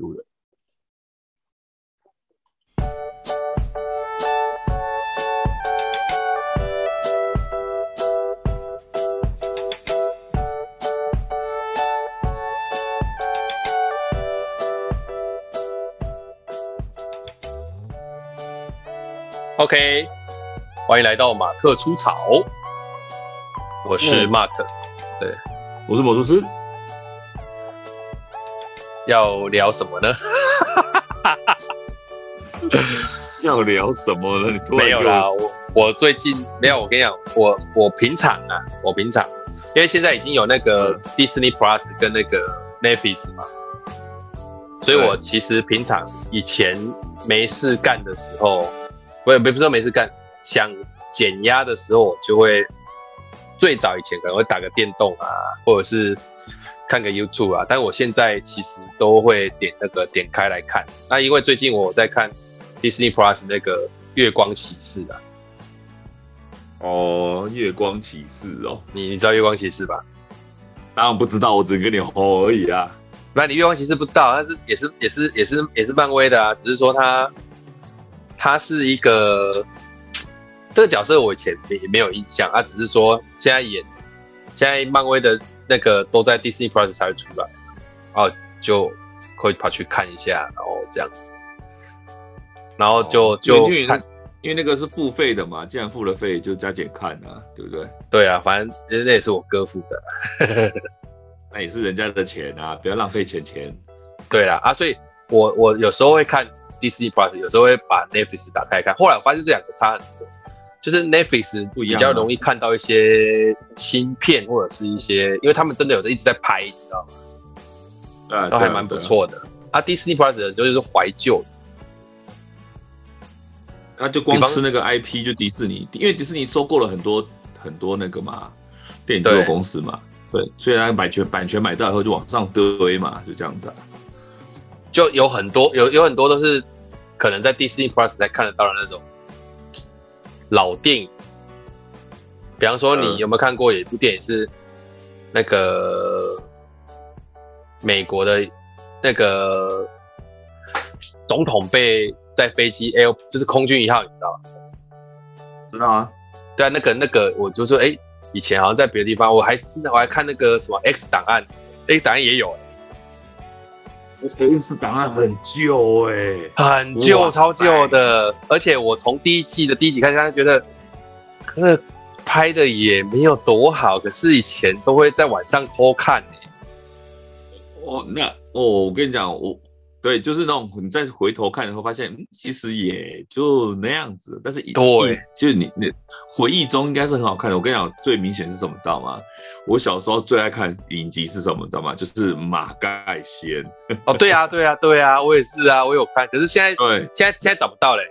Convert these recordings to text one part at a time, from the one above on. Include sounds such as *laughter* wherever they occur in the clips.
录了。OK，欢迎来到马克出草，我是 Mark，对，我是魔术师，要聊什么呢？*laughs* 要聊什么呢？你突然没有啦，我我最近没有，我跟你讲，我我平常啊，我平常，因为现在已经有那个 Disney Plus 跟那个 Netflix 嘛，所以我其实平常以前没事干的时候。不，不是说没事干，想减压的时候，我就会最早以前可能会打个电动啊，或者是看个 YouTube 啊。但我现在其实都会点那个点开来看。那因为最近我在看 Disney Plus 那个《月光骑士》啊。哦，《月光骑士》哦，你你知道《月光骑士》吧？当然不知道，我只跟你吼而已啊。那你《月光骑士》不知道，但是也是也是也是也是漫威的啊，只是说他。他是一个这个角色，我以前也没有印象啊，只是说现在演，现在漫威的那个都在 Disney Plus 才会出来，然后就会跑去看一下，然后这样子，然后就就看，因为那个是付费的嘛，既然付了费，就加减看啊，对不对？对啊，反正那也是我哥付的，*laughs* 那也是人家的钱啊，不要浪费钱钱。对啦啊，所以我我有时候会看。Disney Plus 有时候会把 Netflix 打开看，后来我发现这两个差很多，就是 Netflix 比较容易看到一些新片或者是一些，因为他们真的有在一直在拍，你知道吗？啊，都还蛮不错的。啊，Disney Plus 的就是怀旧，他就光吃那个 IP 就迪士尼，因为迪士尼收购了很多很多那个嘛电影制作公司嘛，对，所以他版权版权买到以后就往上堆嘛，就这样子啊。就有很多有有很多都是可能在 Disney Plus 才看得到的那种老电影，比方说你有没有看过有一部电影是那个美国的那个总统被在飞机 L 就是空军一号，你知道吗？知道啊，对啊，那个那个我就说哎、欸，以前好像在别的地方我还我还看那个什么 X 档案，X 档案也有、欸。X 档案很旧哎、欸，很旧，超旧的。而且我从第一季的第一集开始，他觉得，可是拍的也没有多好。可是以前都会在晚上偷看哎、欸。哦，那哦，我跟你讲，我。对，就是那种你再回头看以后，发现嗯其实也就那样子。但是对，就是你你回忆中应该是很好看的。我跟你讲，最明显是什么，知道吗？我小时候最爱看影集是什么，知道吗？就是马盖先。*laughs* 哦，对啊，对啊，对啊，我也是啊，我有看。可是现在，对，现在现在找不到嘞。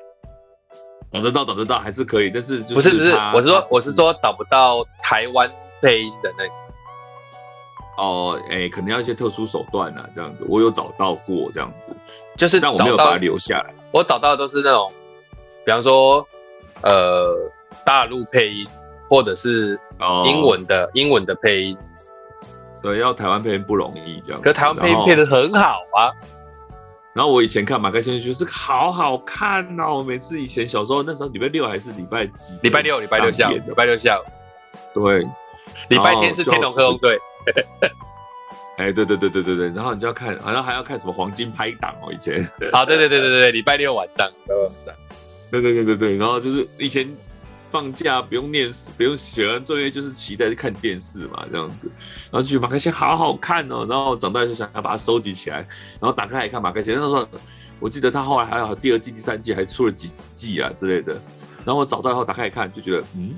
找得到，找得到，还是可以。但是不是不是，我是说我是说找不到台湾配音的那个。哦，哎、欸，可能要一些特殊手段啊，这样子，我有找到过这样子，就是但我没有把它留下来。我找到的都是那种，比方说，呃，大陆配音，或者是英文的、哦、英文的配音。对，要台湾配音不容易这样。可台湾配音配的很好啊。然后我以前看马克先生觉得这个好好看哦，我每次以前小时候那时候礼拜六还是礼拜几？礼拜六，礼拜六下午，礼拜六下午。对，礼拜天是天龙特工队。*laughs* 哎、欸，对对对对对对，然后你就要看，好像还要看什么黄金拍档哦，以前。好，*laughs* 对对对对对，礼拜六晚上，礼拜六晚上。对对对对对，然后就是以前放假不用念书，不用写完作业，就是期待去看电视嘛，这样子。然后就马克先好好看哦，然后长大就想要把它收集起来，然后打开来看马克先。那时候我记得他后来还有第二季、第三季还出了几季啊之类的。然后我找到以后打开来看，就觉得嗯，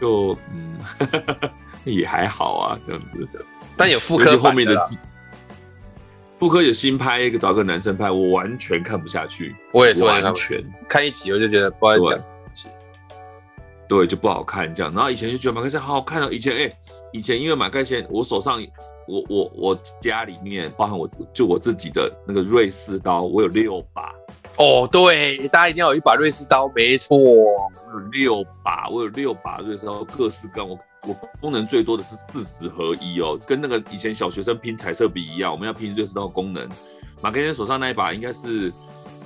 就嗯。*laughs* 也还好啊，这样子的，但有复刻后面的季，复刻有新拍一个找个男生拍，我完全看不下去。我也是完全看一集我就觉得不好讲，对，就不好看这样。然后以前就觉得马盖先好好看哦，以前哎、欸，以前因为马盖先，我手上我我我家里面包含我就我自己的那个瑞士刀，我有六把。哦，对，大家一定要有一把瑞士刀，没错，我有六把，我有六把瑞士刀，各式各样我。我功能最多的是四十合一哦，跟那个以前小学生拼彩色笔一样，我们要拼瑞士刀功能。马克先生手上那一把应该是应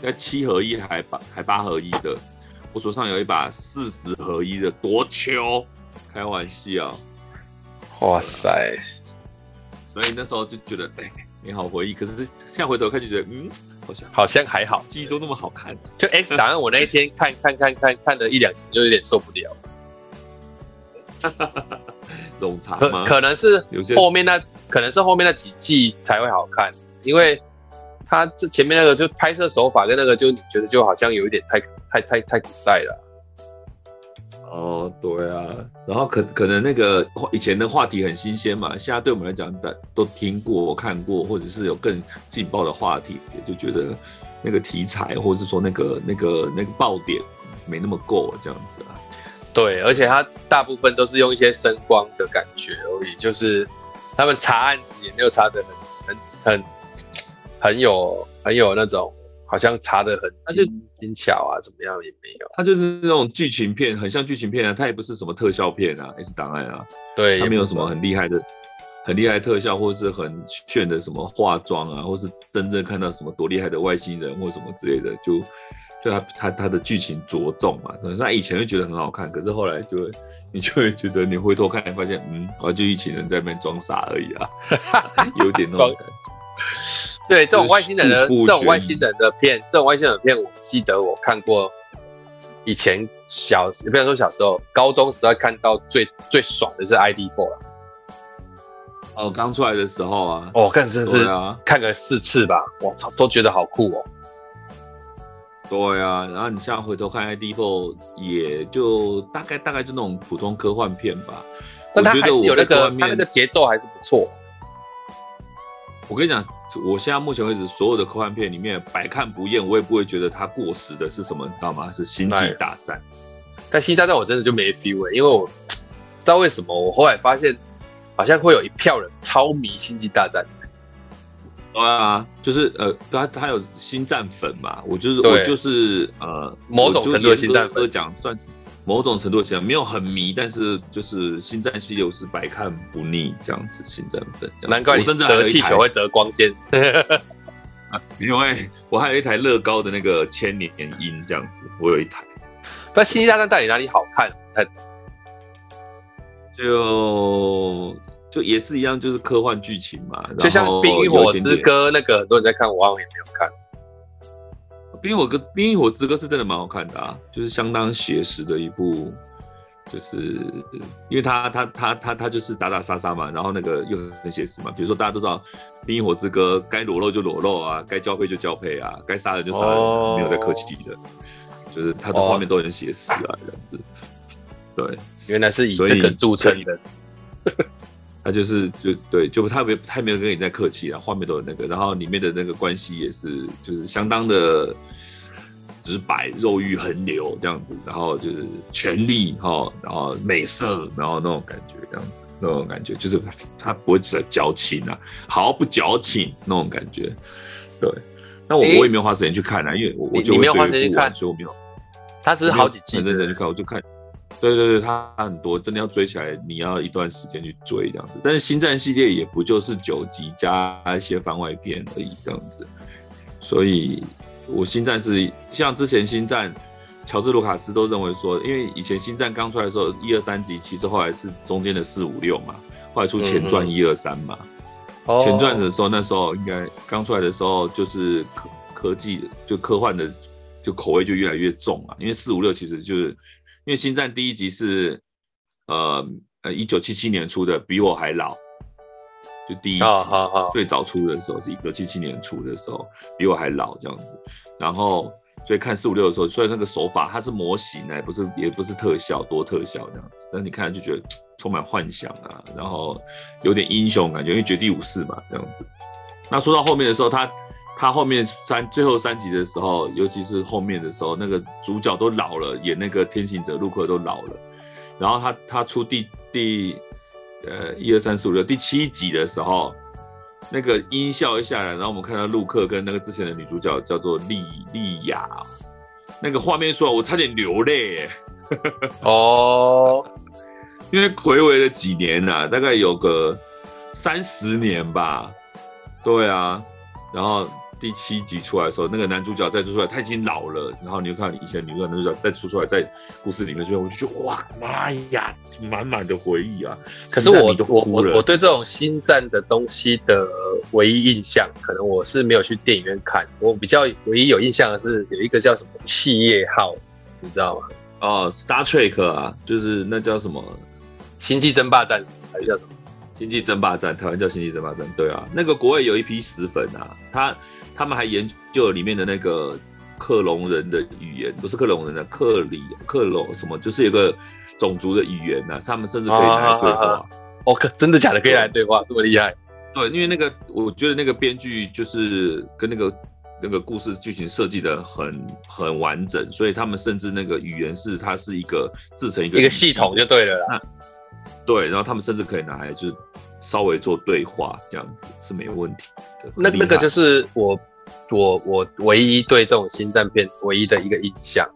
该七合一还八还八合一的，我手上有一把四十合一的夺球，开玩笑，哇塞！所以那时候就觉得哎，美好回忆。可是现在回头看就觉得，嗯，好像好像还好，记忆中那么好看。就 X 档案，我那一天看看看看看了一两集，就有点受不了。哈哈哈！冗长吗？可能是后面那，可能是后面那几季才会好看，因为他这前面那个就拍摄手法跟那个就你觉得就好像有一点太太太太古代了。哦，对啊，然后可可能那个以前的话题很新鲜嘛，现在对我们来讲的都听过、看过，或者是有更劲爆的话题，也就觉得那个题材，或者是说那个那个那个爆点没那么够这样子啊。对，而且他大部分都是用一些声光的感觉而已，就是他们查案子也没有查得很很很很有很有那种。好像查得很精精巧啊，怎么样也没有。它就是那种剧情片，很像剧情片啊。它也不是什么特效片啊，X 档案啊。对，它没有什么很厉害的、很厉害的特效，或是很炫的什么化妆啊，或是真正看到什么多厉害的外星人或什么之类的。就就它它它的剧情着重嘛。可能他以前会觉得很好看，可是后来就会你就会觉得你回头看，发现嗯，啊，就一群人在那边装傻而已啊，*laughs* 有点那种感觉。*laughs* 对，这种外星人的这种外星人的片，这种外星人的片，我记得我看过。以前小，也不要说小时候，高中时候看到最最爽的是 ID4 了。哦，刚出来的时候啊，哦，看真是看个四次吧，我操，都觉得好酷哦。对啊，然后你现在回头看 ID4，也就大概大概就那种普通科幻片吧。但他还是有那个，他那个节奏还是不错。我跟你讲，我现在目前为止所有的科幻片里面百看不厌，我也不会觉得它过时的是什么，你知道吗？是《星际大战》。但《星际大战》我真的就没 feel 欸，因为我 *tsk* 不知道为什么，我后来发现好像会有一票人超迷《星际大战》。啊，就是呃，他他有星战粉嘛，我就是我就是呃，某种程度的星战粉讲算是。某种程度上没有很迷，但是就是星战系列我是百看不腻这样子。星战粉，难怪你折气球会折光剑，*laughs* 因为我还有一台乐高的那个千年鹰这样子，我有一台。那星际大战到底哪里好看？太就就也是一样，就是科幻剧情嘛，就像《冰与火之歌》那个很多人在看，我好像也没有看。《冰与火歌》《冰与火之歌》是真的蛮好看的啊，就是相当写实的一部，就是因为他他他他他就是打打杀杀嘛，然后那个又很写实嘛。比如说大家都知道《冰与火之歌》，该裸露就裸露啊，该交配就交配啊，该杀人就杀人，哦，没有在客气的，就是他的画面都很写实啊，这样子。对，原来是以这个著称的。他就是就对，就他没他没有跟你在客气啊，画面都有那个，然后里面的那个关系也是就是相当的直白，肉欲横流这样子，然后就是权力哈，然后美色，然后那种感觉这样子，那种感觉就是他不会只矫情啊，毫不矫情那种感觉。对，那我我也没有花时间去看啊，因为我我就没有花时间去看，所以我没有。他只是好几季，很认真去看，我就看。对对对，它很多，真的要追起来，你要一段时间去追这样子。但是星战系列也不就是九集加一些番外篇而已这样子。所以，我星战是像之前星战，乔治卢卡斯都认为说，因为以前星战刚出来的时候，一二三集其实后来是中间的四五六嘛，后来出前传一二三嘛。嗯、前传的时候，那时候应该刚出来的时候，就是科科技就科幻的就口味就越来越重啊，因为四五六其实就是。因为星战第一集是，呃呃，一九七七年出的，比我还老，就第一集最早出的时候是一九七七年出的时候，比我还老这样子。然后所以看四五六的时候，虽然那个手法它是模型呢，不是也不是特效多特效这样子，但是你看就觉得充满幻想啊，然后有点英雄感觉，因为绝地武士嘛这样子。那说到后面的时候，他。他后面三最后三集的时候，尤其是后面的时候，那个主角都老了，演那个天行者陆克都老了。然后他他出第第呃一二三四五六第七集的时候，那个音效一下来，然后我们看到陆克跟那个之前的女主角叫做莉莉亚，那个画面出来，我差点流泪。哦，*laughs* 因为睽违了几年呐、啊，大概有个三十年吧。对啊，然后。第七集出来的时候，那个男主角再出出来，他已经老了，然后你就看以前女主角男主角再出出来，在故事里面，就我就觉得哇妈呀，满满的回忆啊！可是我我我我对这种星战的东西的唯一印象，可能我是没有去电影院看，我比较唯一有印象的是有一个叫什么企业号，你知道吗？哦，Star Trek 啊，就是那叫什么星际争霸战还是叫什么？星际争霸战，台湾叫星际争霸战，对啊，那个国外有一批死粉啊，他他们还研究了里面的那个克隆人的语言，不是克隆人的克里克隆什么，就是有个种族的语言啊，他们甚至可以拿来对话。哦，可真的假的可以来对话，这么厉害？对，因为那个我觉得那个编剧就是跟那个那个故事剧情设计的很很完整，所以他们甚至那个语言是它是一个制成一个一个系统就对了啦。对，然后他们甚至可以拿来就是稍微做对话，这样子是没有问题的。那那个就是我我我唯一对这种星战片唯一的一个印象，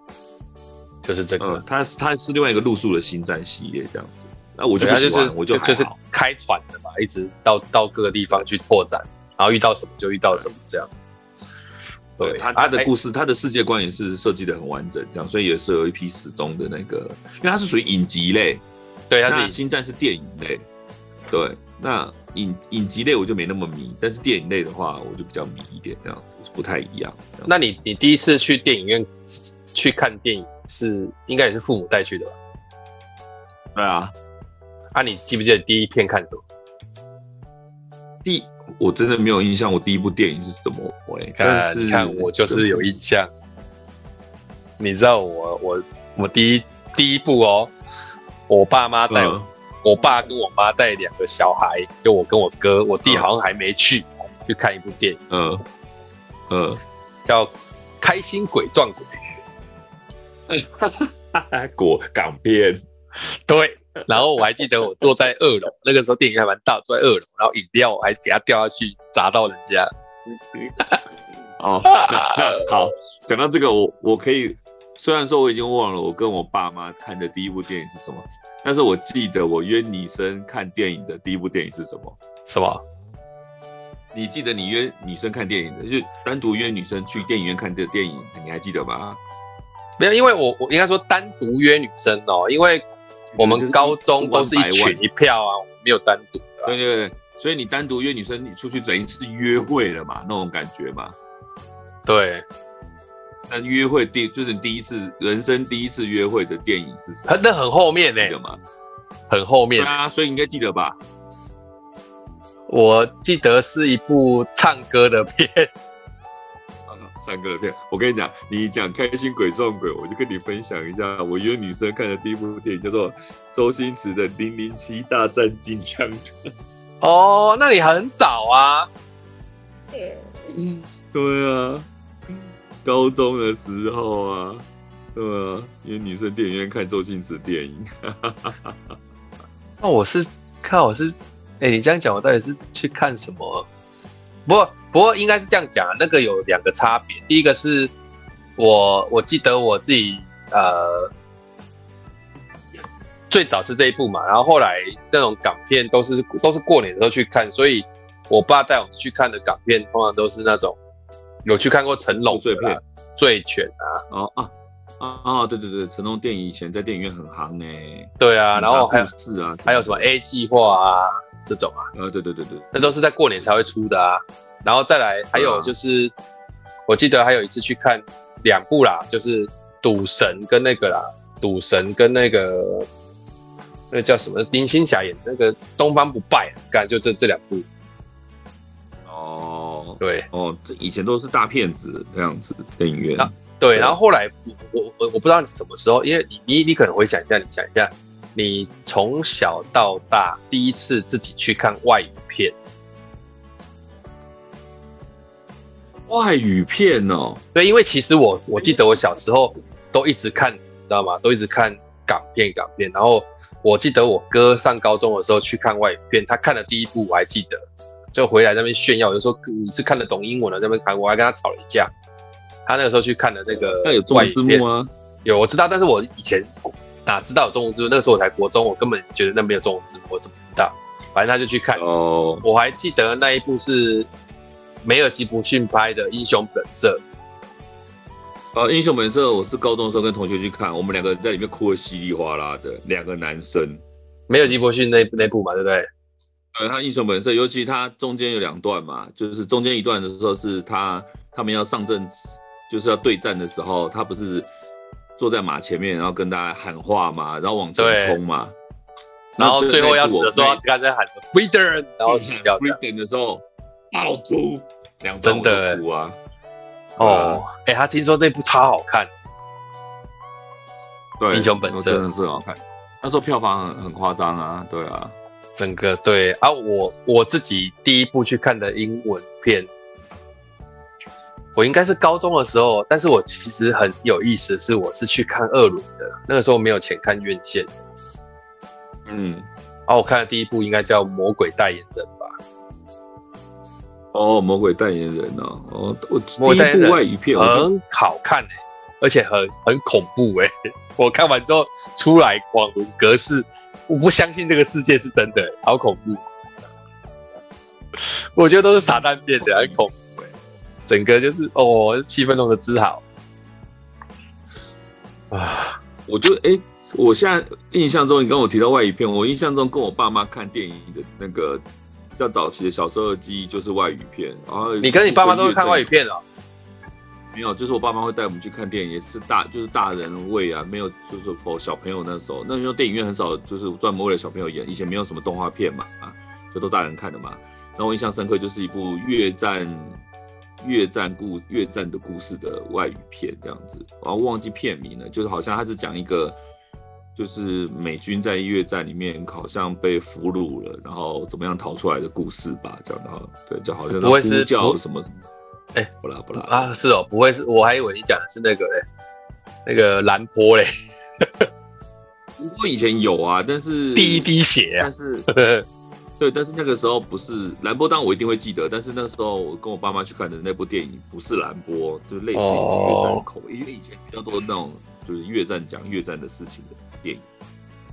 就是这个。嗯、它是它是另外一个路数的星战系列这样子。那我就不喜欢就是我就就是开船的嘛，一直到到各个地方去拓展，然后遇到什么就遇到什么这样。对，对他他的故事，他的世界观也是设计的很完整，这样，所以也是有一批死忠的那个，因为它是属于影集类。对，它是星战是电影类，对，那影影集类我就没那么迷，但是电影类的话，我就比较迷一点，这样子不太一样。那你你第一次去电影院去看电影是应该也是父母带去的吧？对啊，啊，你记不记得第一片看什么？第我真的没有印象，我第一部电影是什么？我看，你看我就是有印象。你知道我我我第一第一部哦。我爸妈带我，我爸跟我妈带两个小孩，就我跟我哥，我弟好像还没去，去看一部电影，嗯嗯，叫《开心鬼撞鬼》，*laughs* 国港片，对。然后我还记得我坐在二楼，那个时候电影还蛮大，坐在二楼，然后饮料还给他掉下去砸到人家。哦，*laughs* 好，讲到这个，我我可以。虽然说我已经忘了我跟我爸妈看的第一部电影是什么，但是我记得我约女生看电影的第一部电影是什么？什么？你记得你约女生看电影的，就单独约女生去电影院看的电影，你还记得吗？没有，因为我我应该说单独约女生哦，因为我们高中都是一群一票啊，我没有单独的。对对对，所以你单独约女生，你出去等于是约会了嘛，那种感觉嘛。对。那约会第就是你第一次人生第一次约会的电影是什么？那很后面呢、欸，很后面。啊，所以你应该记得吧？我记得是一部唱歌的片。*laughs* 唱歌的片。我跟你讲，你讲开心鬼撞鬼，我就跟你分享一下，我约女生看的第一部电影叫做周星驰的《零零七大战金枪》。哦，那你很早啊。嗯，对啊。高中的时候啊，对啊，因为女生电影院看周星驰电影。*laughs* 那我是看我是，哎、你这样讲，我到底是去看什么？不过不过应该是这样讲，那个有两个差别。第一个是我我记得我自己呃，最早是这一部嘛，然后后来那种港片都是都是过年的时候去看，所以我爸带我们去看的港片通常都是那种。有去看过成龙最片、醉拳啊？哦啊啊啊！对对对，成龙电影以前在电影院很行呢。对啊，然后还有是啊，还有什么 A 计划啊这种啊？呃，对对对对，那都是在过年才会出的啊。然后再来还有就是，我记得还有一次去看两部啦，就是赌神跟那个啦，赌神跟那个那个叫什么？林青霞演那个东方不败，干就这这两部。对哦，这以前都是大骗子这样子，电影院。啊、对，对，然后后来我我我不知道你什么时候，因为你你你可能会想一下，你想一下，你从小到大第一次自己去看外语片，外语片哦，对，因为其实我我记得我小时候都一直看，你知道吗？都一直看港片港片，然后我记得我哥上高中的时候去看外语片，他看的第一部我还记得。就回来那边炫耀，有时候你是看得懂英文的，在那边看，我还跟他吵了一架。他那个时候去看的那个，那有中文字幕吗？有，我知道，但是我以前哪知道有中文字幕？那个时候我才国中，我根本觉得那没有中文字幕，我怎么知道？反正他就去看。哦，我还记得那一部是梅尔吉布逊拍的《英雄本色》。呃，《英雄本色》我是高中的时候跟同学去看，我们两个在里面哭得稀里哗啦的，两个男生。梅尔吉布逊那那部嘛，对不对？呃，他《英雄本色》，尤其他中间有两段嘛，就是中间一段的时候是他他们要上阵，就是要对战的时候，他不是坐在马前面，然后跟大家喊话嘛，然后往前冲嘛。然后最后要死的时候，大家在喊 *laughs* “freedom”，*laughs* 然后死掉。freedom 的时候，爆哭，两真的哭啊！哦，哎，他听说这部超好看，对，英雄本色真的是好看。那时候票房很很夸张啊，对啊，整个对啊，我我自己第一部去看的英文片，我应该是高中的时候，但是我其实很有意思，是我是去看二轮的，那个时候没有钱看院线。嗯，然后我看的第一部应该叫《魔鬼代言人》吧？哦，《魔鬼代言人》哦，哦，我第一部外语片很好看哎，而且很很恐怖哎！*laughs* 我看完之后出来网络格式，我不相信这个世界是真的，好恐怖！我觉得都是傻蛋变的，很恐怖哎！整个就是哦，气氛弄得之好啊！我觉得哎。我现在印象中，你跟我提到外语片，我印象中跟我爸妈看电影的那个较早期的小时候的记忆就是外语片。然后你跟你爸妈都是看外语片啊？没有，就是我爸妈会带我们去看电影，也是大就是大人味啊，没有就是 for 小朋友那时候，那时候电影院很少就是专门为了小朋友演，以前没有什么动画片嘛，啊，就都大人看的嘛。然后我印象深刻就是一部越战越战故越战的故事的外语片这样子，然后忘记片名了，就是好像他是讲一个。就是美军在越战里面好像被俘虏了，然后怎么样逃出来的故事吧，这样的，对，就好像是叫什么什么，哎、欸，不啦不啦啊，是哦，不会是，我还以为你讲的是那个嘞，那个蓝波嘞，不过以前有啊，但是第一滴血，但是 *laughs* 对，但是那个时候不是蓝波，当然我一定会记得，但是那时候我跟我爸妈去看的那部电影不是蓝波，就类似于越战口味，因为以前比较多那种就是越战讲越战的事情的。电影，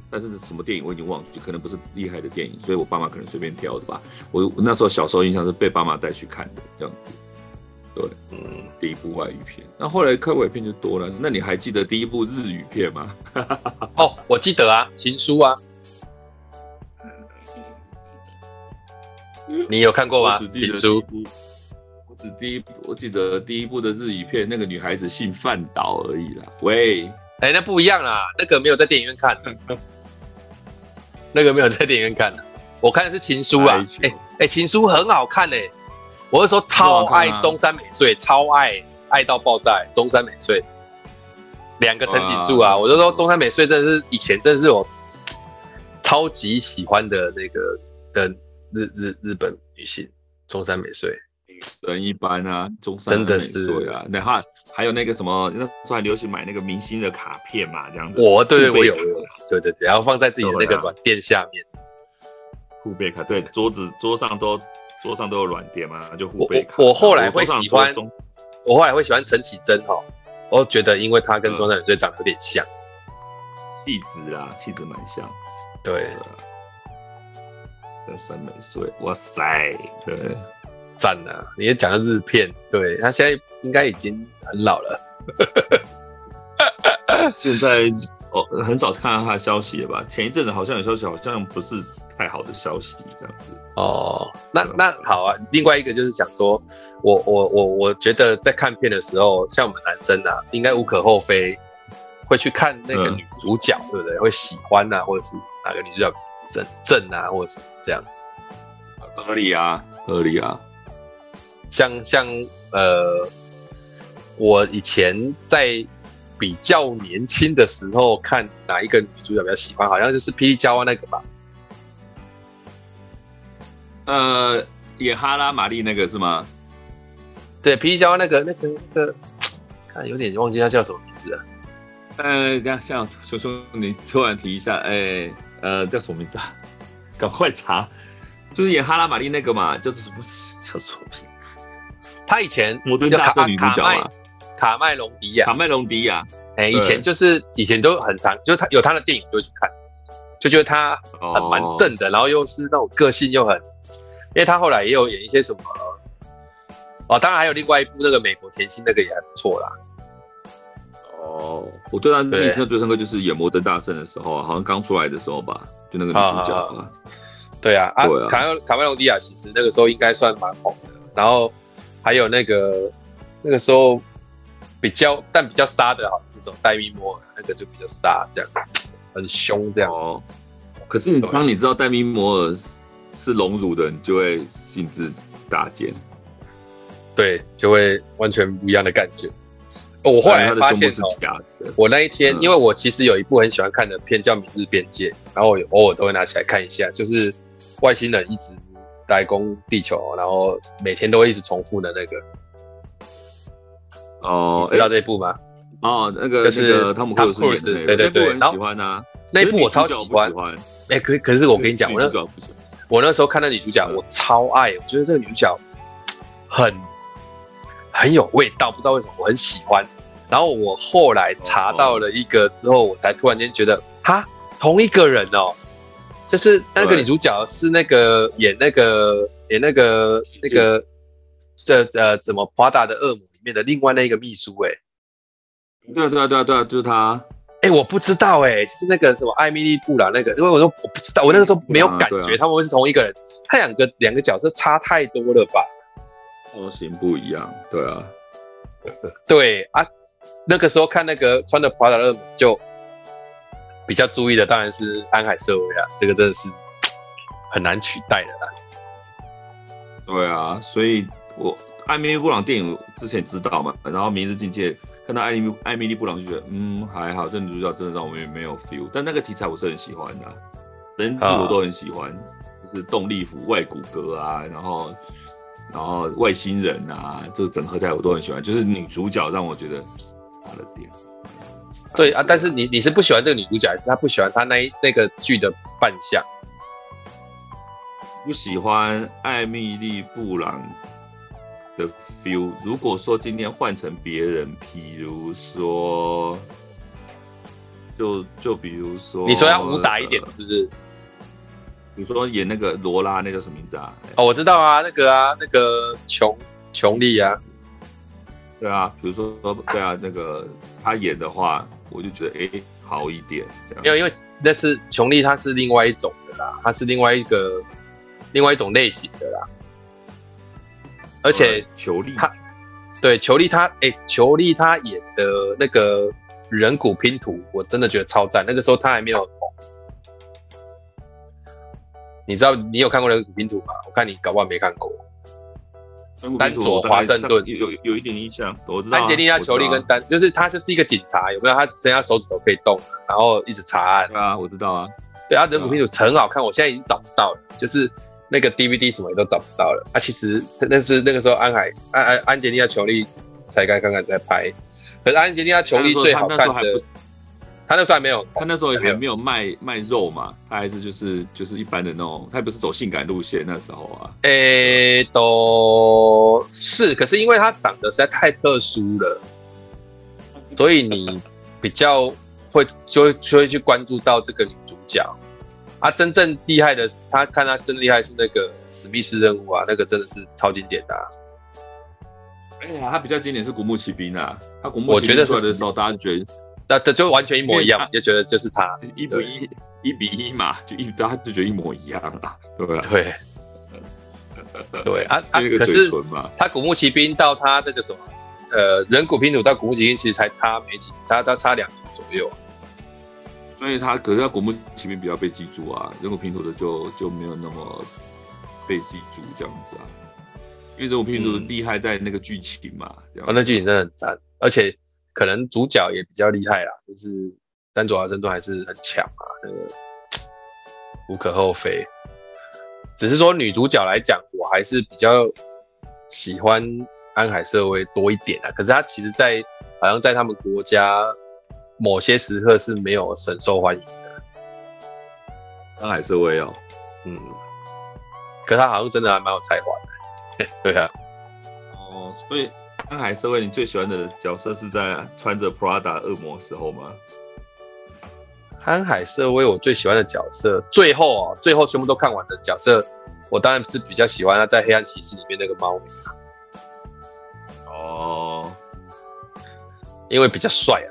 但是什么电影我已经忘了，就可能不是厉害的电影，所以我爸妈可能随便挑的吧。我那时候小时候印象是被爸妈带去看的这样子。对，嗯，第一部外语片，那后来看外语片就多了。那你还记得第一部日语片吗？*laughs* 哦，我记得啊，《情书》啊。你有看过吗？《情书》。我只第一，我记得第一部的日语片，那个女孩子姓范岛而已啦。喂。哎、欸，那不一样啦，那个没有在电影院看，*laughs* 那个没有在电影院看的，我看的是情书啊。哎哎、欸欸，情书很好看哎、欸，我是说超爱中山美穗，超爱爱到爆炸，中山美穗，两个藤井树啊，我就说中山美穗真的是以前真的是我超级喜欢的那个的日日日本女性，中山美穗，人一般啊，中山美穗啊，那哈。还有那个什么，那时候还流行买那个明星的卡片嘛，这样子。我对，对，我有，有，对对对，然后放在自己的那个软垫下面。护贝卡，对，桌子桌上都桌上都有软碟嘛，就互背卡我。我后来会喜欢，我后来会喜欢陈绮贞哈，我觉得因为她跟中山美穗长得有点像，气质啊，气质蛮像。对，中山美穗，哇塞，对。赞啊！你也讲的日片，对，他现在应该已经很老了。*laughs* 现在哦，很少看到他的消息了吧？前一阵子好像有消息，好像不是太好的消息，这样子。哦，那那好啊。另外一个就是想说，我我我我觉得在看片的时候，像我们男生啊，应该无可厚非会去看那个女主角，嗯、对不对？会喜欢啊，或者是哪个女主角正正啊，或者是这样。合理啊，合理啊。像像呃，我以前在比较年轻的时候看哪一个女主角比较喜欢，好像就是《霹雳娇娃》那个吧。呃，演哈拉玛丽那个是吗？对，《皮皮虾》那个那个那个，*tsk* 看有点忘记他叫什么名字了。呃，等下像熊熊，你突然提一下，哎、欸，呃，叫什么名字啊？*laughs* 赶快查，就是演哈拉玛丽那个嘛，叫做什么？叫什么名？他以前我对卡卡麦卡麦隆迪亚，卡麦隆迪亚，哎，以前就是以前都很常，就是他有他的电影就会去看，就觉得他很蛮正的，然后又是那种个性又很，因为他后来也有演一些什么哦，当然还有另外一部那个美国甜心，那个也还不错啦。哦，我对他印象最深刻就是演《摩登大圣》的时候，好像刚出来的时候吧，就那个女主角啊。对啊，啊，卡卡麦隆迪亚其实那个时候应该算蛮红的。然后还有那个那个时候比较但比较杀的，好像是这种戴咪摩尔，那个就比较杀，这样很凶这样。哦，可是你当你知道戴咪摩尔是荣辱的，你就会兴致大减。对，就会完全不一样的感觉。我后来发现是假的。我那一天，因为我其实有一部很喜欢看的片叫《明日边界》，然后我偶尔都会拿起来看一下，就是外星人一直来攻地球，然后每天都会一直重复的那个。哦，知道这一部吗？哦，那个就是汤姆克鲁斯，对对对，喜欢啊，那一部我超喜欢。哎，可可是我跟你讲，我那我那时候看到女主角，我超爱，我觉得这个女主角很。很有味道，不知道为什么我很喜欢。然后我后来查到了一个之后，我才突然间觉得，哈，同一个人哦，就是那个女主角是那个演那个演那个那个这呃怎么 Prada 的恶魔里面的另外那个秘书哎，对啊对啊对啊对啊，就是他。哎，我不知道哎，就是那个什么艾米丽布朗那个，因为我说我不知道，我那个时候没有感觉他们会是同一个人，他两个两个角色差太多了吧。造型不一样，对啊，对啊，那个时候看那个穿的 Prada 的就比较注意的，当然是安海瑟薇啊，这个真的是很难取代的啦。对啊，所以我艾米丽布朗电影之前知道嘛，然后《明日境界》看到艾米艾米丽布朗就觉得，嗯，还好，这女主角真的让我们也没有 feel，但那个题材我是很喜欢的，人物我都很喜欢，就是动力服、外骨骼啊，然后。然后外星人啊，这个整合在我都很喜欢。就是女主角让我觉得差了点。对啊，但是你你是不喜欢这个女主角，还是她不喜欢她那那个剧的扮相？不喜欢艾米丽布朗的 feel。如果说今天换成别人，比如说，就就比如说，你说要武打一点，是不是？你说演那个罗拉，那叫什么名字啊？哦，我知道啊，那个啊，那个琼琼丽啊，对啊，比如说对啊，那个他演的话，我就觉得哎、欸、好一点。没有，因为那是琼丽，她是另外一种的啦，她是另外一个另外一种类型的啦。而且裘力他对裘力他哎，裘力他演的那个人骨拼图，我真的觉得超赞。那个时候他还没有。你知道你有看过人骨拼图吗？我看你搞不好没看过。丹佐华盛顿有有，一点印象，我知道。安洁莉娜裘莉跟丹，就是他就是一个警察，有没有？他只剩下手指头可以动，然后一直查案。对啊，我知道啊。对啊，人骨拼图很好看，我现在已经找不到了，就是那个 DVD 什么也都找不到了。啊，其实那是那个时候安海安安安洁莉娜裘丽才刚刚刚在拍，可是安洁莉娜裘丽最好看的。他那时候还没有，他那时候还没有卖卖肉嘛，他还是就是就是一般的那种，他不是走性感路线那时候啊。诶、欸，都是，可是因为他长得实在太特殊了，所以你比较会就会就会去关注到这个女主角。啊，真正厉害的，他看他真厉害是那个史密斯任务啊，那个真的是超经典的、啊。哎呀，他比较经典是古墓奇兵啊，他古墓奇兵出来的时候，大家就觉得。那这就完全一模一样，就觉得就是他一比一，一比一嘛，就一大家就觉得一模一样啊，对不对？对，对啊啊！*laughs* 可是他古墓奇兵到他这个什么，呃，人骨拼图到古墓奇兵其实才差没几，差差差两年左右。所以他可是他古墓前面比较被记住啊，人骨拼图的就就没有那么被记住这样子啊。因为人骨拼图厉害在那个剧情嘛，啊，那剧情真的很赞，而且。可能主角也比较厉害啦，就是丹佐华盛顿还是很强啊，那个无可厚非。只是说女主角来讲，我还是比较喜欢安海瑟薇多一点啊。可是她其实，在好像在他们国家某些时刻是没有很受欢迎的。安海瑟薇哦，嗯。可他好像真的还蛮有才华的。*laughs* 对啊。哦，所以，安海瑟薇你最喜欢的角色是在穿着 Prada 恶魔时候吗？安海瑟薇我最喜欢的角色，最后哦，最后全部都看完的角色，我当然是比较喜欢他在黑暗骑士里面那个猫咪。哦。因为比较帅啊。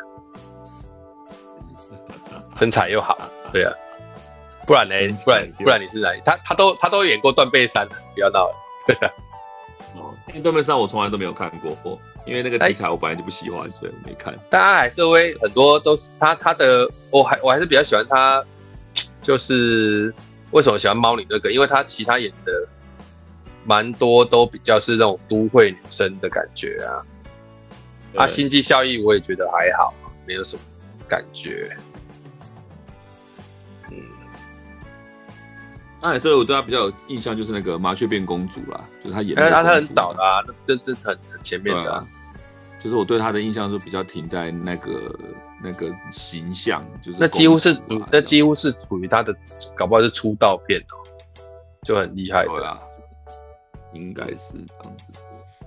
身材又好，对啊，不然呢？不然不然你是哪里？他他都他都演过断背山的，不要闹了，对啊。哦，断背山我从来都没有看过，因为那个题材我本来就不喜欢，所以我没看。但阿海瑟薇很多都是他他的，我还我还是比较喜欢他，就是为什么喜欢猫女那个？因为他其他演的蛮多都比较是那种都会女生的感觉啊。啊，星际效益我也觉得还好，没有什么感觉。那也是我对他比较有印象，就是那个麻雀变公主啦，就是他演的。哎，他他很早的啊，这这很很前面的、啊。就是我对他的印象就比较停在那个那个形象，就是那几乎是那几乎是属于他的，搞不好是出道片哦，就很厉害的啦，应该是这样子。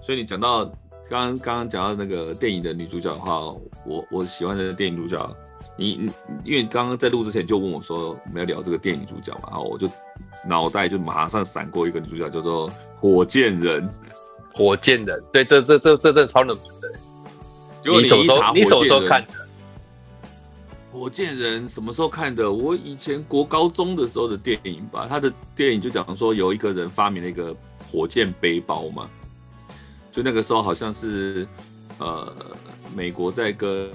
所以你讲到。刚刚刚讲到那个电影的女主角的话，我我喜欢的电影主角，你你因为刚刚在录之前就问我说我们要聊这个电影主角嘛，然后我就脑袋就马上闪过一个女主角叫做火箭人，火箭人，对，这这这这这超冷门的。结果你什么时候你什么时候看的？火箭人什么时候看的？我以前国高中的时候的电影吧，他的电影就讲说有一个人发明了一个火箭背包嘛。就那个时候好像是，呃，美国在跟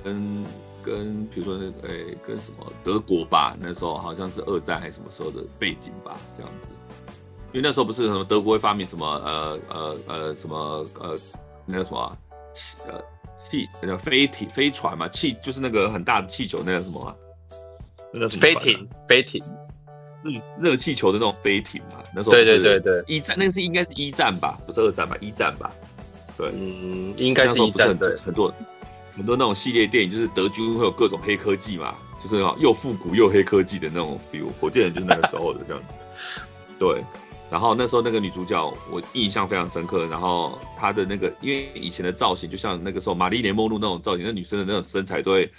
跟比如说那个诶跟什么德国吧，那时候好像是二战还是什么时候的背景吧，这样子。因为那时候不是什么德国会发明什么呃呃呃什么呃那个什么气呃气那叫飞艇飞船嘛，气就是那个很大的气球，那个什么啊？那个什么飞艇飞艇热热气球的那种飞艇嘛。那时候对对对对一战那个是应该是一战吧，不是二战吧？一战吧。对，嗯，应该是一战的很多很多那种系列电影，就是德军会有各种黑科技嘛，就是又复古又黑科技的那种 feel。火箭人就是那个时候的这样子。对，然后那时候那个女主角我印象非常深刻，然后她的那个因为以前的造型就像那个时候玛丽莲梦露那种造型，那女生的那种身材都会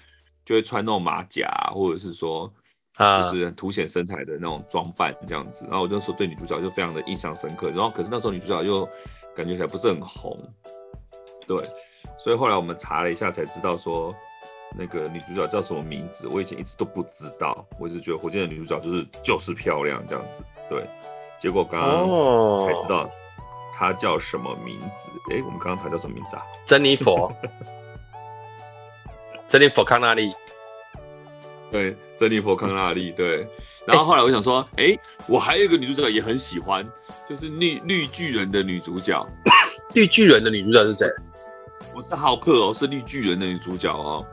就会穿那种马甲，或者是说就是凸显身材的那种装扮这样子。然后我那时候对女主角就非常的印象深刻。然后可是那时候女主角又感觉起来不是很红，对，所以后来我们查了一下才知道说，那个女主角叫什么名字，我以前一直都不知道，我一直觉得火箭的女主角就是就是漂亮这样子，对，结果刚刚才知道她叫什么名字，哎、oh. 欸，我们刚刚查叫什么名字啊？珍妮佛，*laughs* 珍妮佛康纳利，对，珍妮佛康纳利，对，然后后来我想说，哎、欸，我还有一个女主角也很喜欢。就是绿绿巨人的女主角，绿巨人的女主角是谁？不是浩克哦，是绿巨人的女主角哦。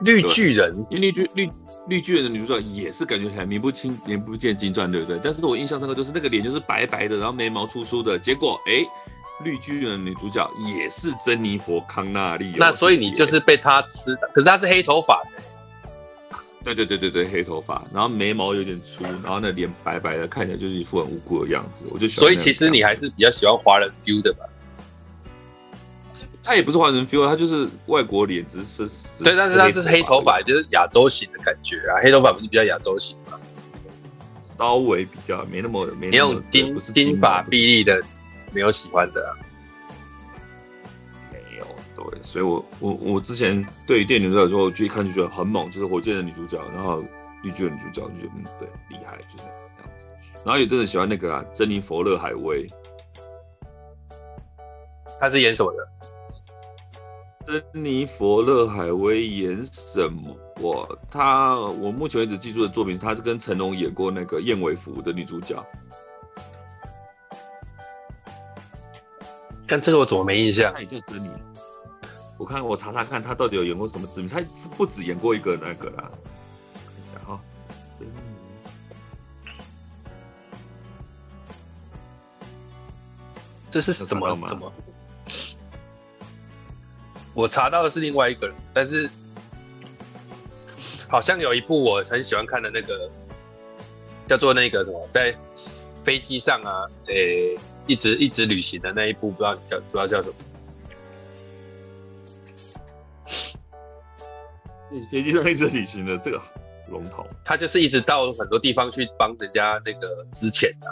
绿巨人，因为绿巨绿绿巨人的女主角也是感觉起来名不清名不见经传，对不对？但是我印象深刻就是那个脸就是白白的，然后眉毛粗粗的，结果哎，绿巨人的女主角也是珍妮佛康纳利。那所以你就是被她吃的，可是她是黑头发的。对对对对对，黑头发，然后眉毛有点粗，然后那脸白白的，看起来就是一副很无辜的样子。我就喜欢。所以其实你还是比较喜欢华人 feel 的吧？他也不是华人 feel，他就是外国脸，只是是。对，但是他是黑头发，就是亚洲型的感觉啊。黑头发不是比较亚洲型吗？稍微比较没那么没那种金金发碧丽的，没有喜欢的啊。对，所以我我我之前对于电影女主角的时候，我就一看就觉得很猛，就是火箭的女主角，然后绿巨人女主角就觉得嗯，对，厉害，就是这样子。然后也真的喜欢那个啊，珍妮佛勒海威，她是演什么的？珍妮佛勒海威演什么？我她我目前为止记住的作品，她是跟成龙演过那个燕尾服的女主角。但这个我怎么没印象？那也叫珍妮。我看我查查看，她到底有演过什么知名？她是不止演过一个那个啦。看一下哈，这是什么什么？我查到的是另外一个人，但是好像有一部我很喜欢看的那个，叫做那个什么，在飞机上啊，诶、欸，一直一直旅行的那一部，不知道叫不知道叫什么。*laughs* 飞机上一直旅行的这个龙头，他就是一直到很多地方去帮人家那个支遣的。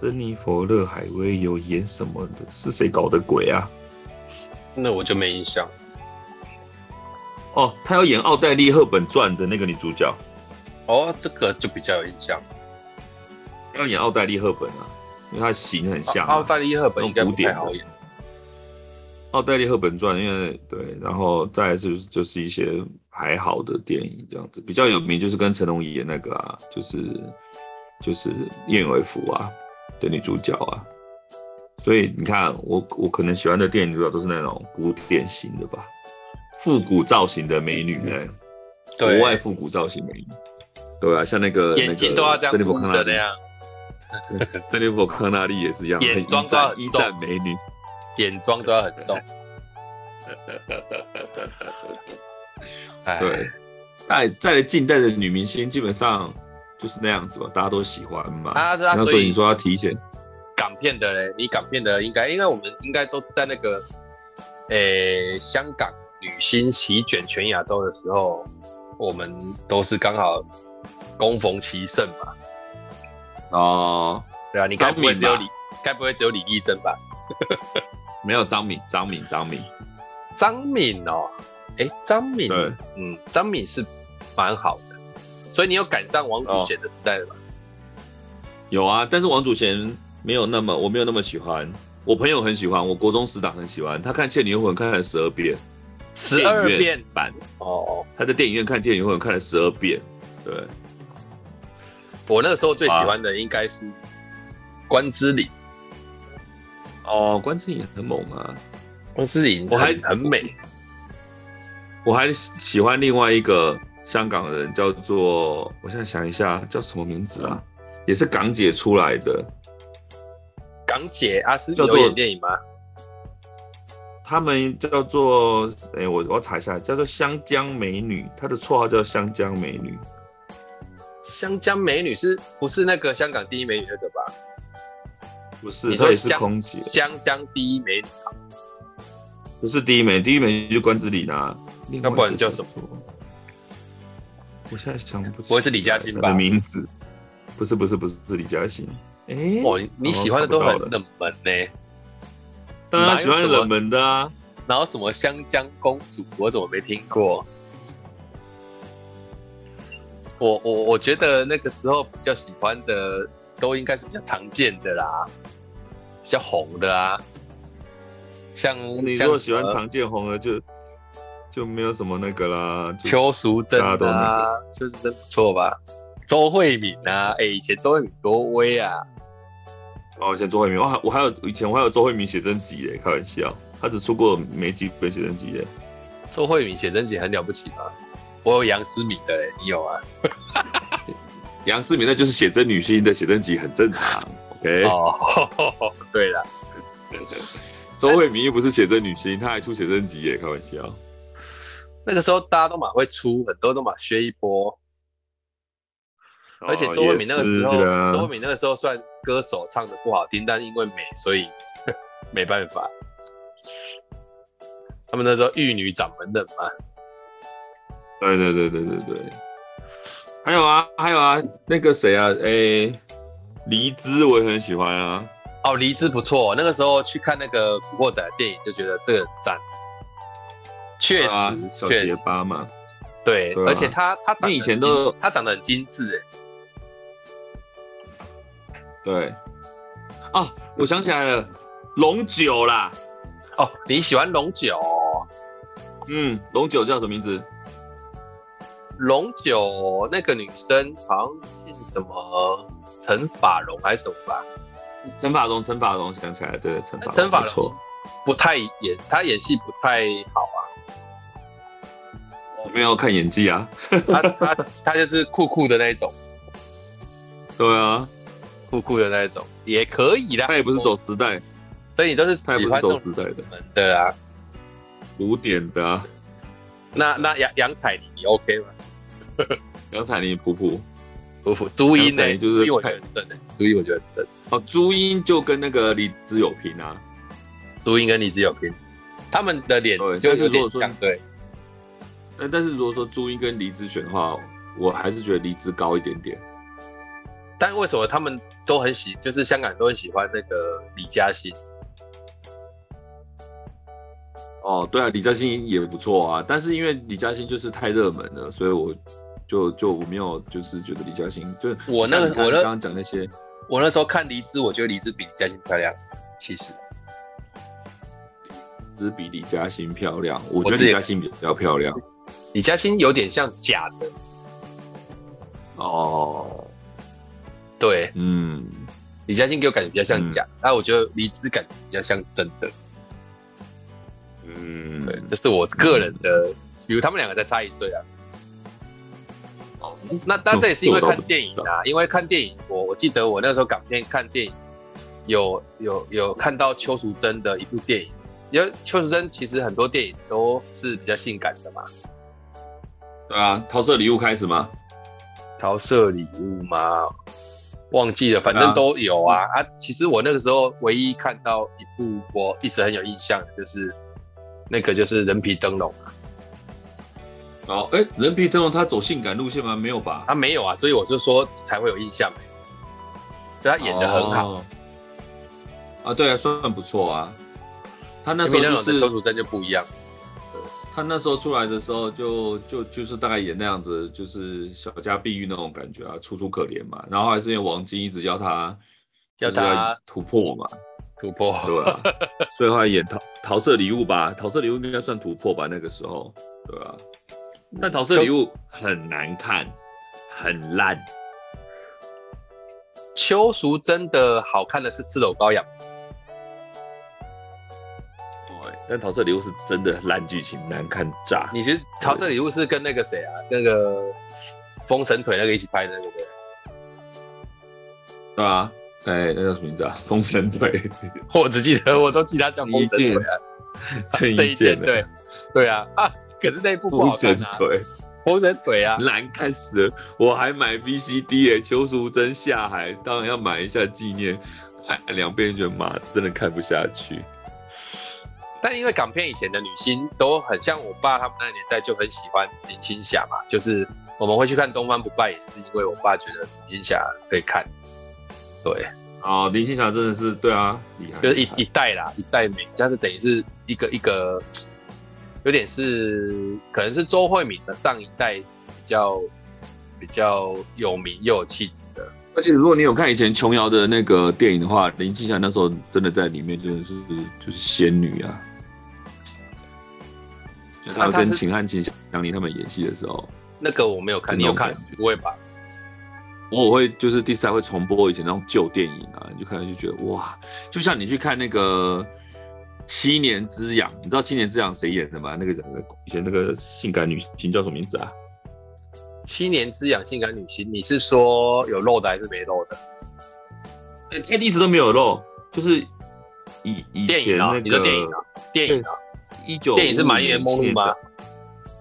珍妮佛·勒海威有演什么的？是谁搞的鬼啊？那我就没印象。哦，她要演奥黛丽·赫本传的那个女主角。哦，这个就比较有印象。要演奥黛丽·赫本啊，因为她型很像。奥黛丽·赫本应该不太好演。奥黛丽·赫本传，因为对，然后再来就是就是一些还好的电影这样子，比较有名就是跟成龙演那个啊，就是就是燕尾服啊的女主角啊。所以你看，我我可能喜欢的电影主角都是那种古典型的吧，复古造型的美女呢，国外复古造型美女。对啊，像那个眼睛都要这样的那样。*laughs* 珍妮佛康纳利也是一样，眼妆都要一战美女，眼妆都要很重。*laughs* 对，哎，再来近代的女明星基本上就是那样子吧，大家都喜欢嘛。啊，啊所以你说要提前港片的嘞，你港片的应该，因为我们应该都是在那个，诶、欸，香港女星席卷全亚洲的时候，我们都是刚好攻逢其盛嘛。哦，对啊，你该不会只有李，该不会只有李丽珍吧？*laughs* 没有张敏，张敏，张敏，张敏哦，哎，张敏，嗯，张敏是蛮好的，所以你有赶上王祖贤的时代了吧？有啊，但是王祖贤没有那么，我没有那么喜欢，我朋友很喜欢，我国中死党很喜欢，他看《倩女幽魂》看了十二遍，十二遍版哦，他在电影院看《倩女幽魂》看了十二遍，对。我那个时候最喜欢的应该是关之琳。哦，关之琳很猛啊，关之琳我还很美。我还喜欢另外一个香港人，叫做我现在想一下叫什么名字啊，也是港姐出来的。港姐啊，是有演电影吗？他们叫做哎、欸，我我要查一下，叫做香江美女，她的绰号叫香江美女。香江美女是不是那个香港第一美女那个吧？不是，她也是空姐。香江第一美女，不是第一美，第一美女就关之琳啊。那不然叫什么？我现在想不起，不会是李嘉欣吧？的名字？不是，不是，不是，是李嘉欣。哎、欸，哦，你喜欢的都很冷门呢、欸。当然喜欢冷门的啊。然后什么香江公主，我怎么没听过？我我我觉得那个时候比较喜欢的都应该是比较常见的啦，比较红的啊，像你如果喜欢常见红的就就没有什么那个啦，邱淑贞啊，邱淑贞不错吧？周慧敏啊，哎、欸，以前周慧敏多威啊！哦，以前周慧敏，我还我还有以前我还有周慧敏写真集嘞，开玩笑，他只出过没几本写真集耶。周慧敏写真集很了不起吗？我有杨思敏的，你有啊？*laughs* 杨思敏那就是写真女星的写真集，很正常。OK，哦，*laughs* 对了，*laughs* 周慧敏又不是写真女星，她还出写真集耶，开玩笑。那个时候大家都蛮会出，很多都蛮削一波。而且周慧敏那个时候，周慧敏那个时候算歌手，唱的不好听，但因为美，所以没办法。他们那时候玉女掌门人嘛。对对对对对对，还有啊，还有啊，那个谁啊，哎、欸，黎姿我也很喜欢啊。哦，黎姿不错，那个时候去看那个《古惑仔》的电影，就觉得这个很赞。确实，啊、小结巴嘛。对，对啊、而且他他长以前都他长得很精致哎。对。哦，我想起来了，龙九啦。哦，你喜欢龙九？嗯，龙九叫什么名字？龙九那个女生好像姓什么陈法蓉还是什么吧？陈法蓉，陈法蓉想起来，对，陈法陈法蓉不太演，他演戏不太好啊。我没有看演技啊，他他他就是酷酷的那一种。对啊，酷酷的那一种也可以啦。他也不是走时代，所以你都是喜欢走时代的对啊，古典的啊。那那杨杨彩妮你 OK 吗？*laughs* 杨彩妮、普普、普普、朱茵呢？就是朱茵，我觉得很正的。朱茵我觉得很正。哦，朱茵就跟那个李子有平啊。朱茵跟李子有平，他们的脸就有点像。对。但但是如果说朱茵跟黎姿选的话，我还是觉得黎姿高一点点。但为什么他们都很喜，就是香港人都很喜欢那个李嘉欣？哦，对啊，李嘉欣也不错啊，但是因为李嘉欣就是太热门了，所以我就就我没有就是觉得李嘉欣就我那个我刚刚讲那些，我那时候看黎姿，我觉得黎姿比李嘉欣漂亮，其实。只比李嘉欣漂亮，我觉得李嘉欣比较漂亮。李嘉欣有点像假的。哦，对，嗯，李嘉欣给我感觉比较像假，但、嗯、我觉得黎姿感觉比较像真的。嗯，对，这是我个人的，嗯、比如他们两个才差一岁啊。哦，那那这也是因为看电影啊，因为看电影，我我记得我那时候港片看电影，有有有看到邱淑贞的一部电影。因为邱淑贞其实很多电影都是比较性感的嘛，对啊，桃色礼物开始吗？桃色礼物吗？忘记了，反正都有啊啊！其实我那个时候唯一看到一部我一直很有印象的，就是那个就是人皮灯笼啊。哦，哎，人皮灯笼他走性感路线吗？没有吧？他没有啊，所以我就说才会有印象。对，他演的很好。哦、啊，对啊，算不错啊。他那时候就是邱淑贞就不一样，他那时候出来的时候就就就是大概演那样子，就是小家碧玉那种感觉啊，楚楚可怜嘛。然后还是因为王晶一直要他要他突破嘛，突破对吧？*laughs* 所以他演桃桃色礼物吧，桃色礼物应该算突破吧，那个时候对吧？但桃色礼物很难看，很烂。邱淑贞的好看的是赤裸羔羊。但桃色礼物是真的烂剧情，难看炸。你是桃色礼物是跟那个谁啊？那个封神腿那个一起拍的，那个对？对啊，哎，那叫什么名字啊？封神腿，*laughs* 我只记得，我都记得他叫 *laughs* 封神腿啊。*laughs* 这一件，对对啊啊！可是那一部不好看啊。封神腿，封神腿啊，难看死了！我还买 VCD 哎，邱淑贞下海，当然要买一下纪念。哎，两边觉得妈真的看不下去。但因为港片以前的女星都很像我爸他们那个年代就很喜欢林青霞嘛，就是我们会去看《东方不败》，也是因为我爸觉得林青霞可以看。对，哦，林青霞真的是对啊，厉害，就是一一代啦，一代美，但是等于是一个一个，有点是可能是周慧敏的上一代比较比较有名又有气质的。而且如果你有看以前琼瑶的那个电影的话，林青霞那时候真的在里面真的是就是仙女啊。就他跟秦汉、秦祥林他们演戏的时候，那个我没有看，你有看？不会吧？我我会就是第四台会重播以前那种旧电影啊，你就看就觉得哇，就像你去看那个《七年之痒》，你知道《七年之痒》谁演的吗？那个以前那个性感女星叫什么名字啊？《七年之痒》性感女星，你是说有露的还是没露的？哎、欸，他一直都没有露，就是以以前那个你说电影啊，电影啊。一九电影是玛丽莲梦露吗？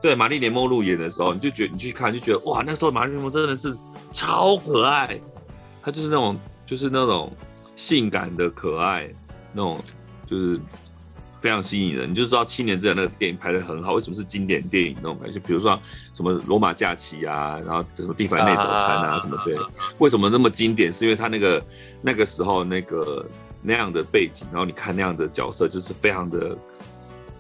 对，玛丽莲梦露演的时候，你就觉得你去看就觉得哇，那时候玛丽莲梦真的是超可爱，她就是那种就是那种性感的可爱，那种就是非常吸引人。你就知道七年之痒那个电影拍的很好，为什么是经典电影那种感觉？比如说什么罗马假期啊，然后什么蒂凡内早餐啊，啊什么之类的，为什么那么经典？是因为他那个那个时候那个那样的背景，然后你看那样的角色，就是非常的。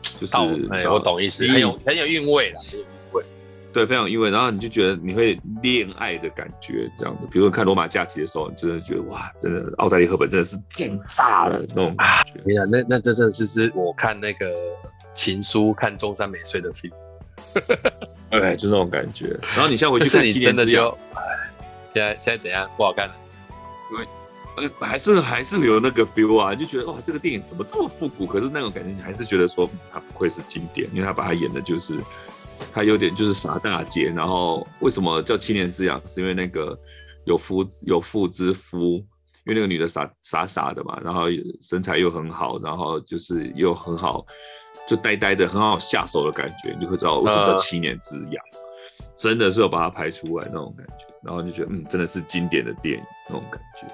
就是、哎，我懂意思，很有很有韵味了，韵味，对，非常有韵味。然后你就觉得你会恋爱的感觉，这样的。比如说看《罗马假期》的时候，你真的觉得哇，真的奥黛丽·赫本真的是贱炸了那种感觉。你、啊、看，那那这真的是是我看那个《情书》看中山美穗的 feel，*laughs* 对，就那种感觉。然后你现在回 *laughs* 去看，你真的就，哎，现在现在怎样？不好看了，因为。还是还是有那个 feel 啊，就觉得哇，这个电影怎么这么复古？可是那种感觉，你还是觉得说他不愧是经典，因为他把他演的就是他有点就是傻大姐。然后为什么叫七年之痒？是因为那个有夫有妇之夫，因为那个女的傻傻傻的嘛，然后身材又很好，然后就是又很好，就呆呆的很好下手的感觉，你就会知道为什么叫七年之痒，真的是有把它拍出来那种感觉，然后就觉得嗯，真的是经典的电影那种感觉。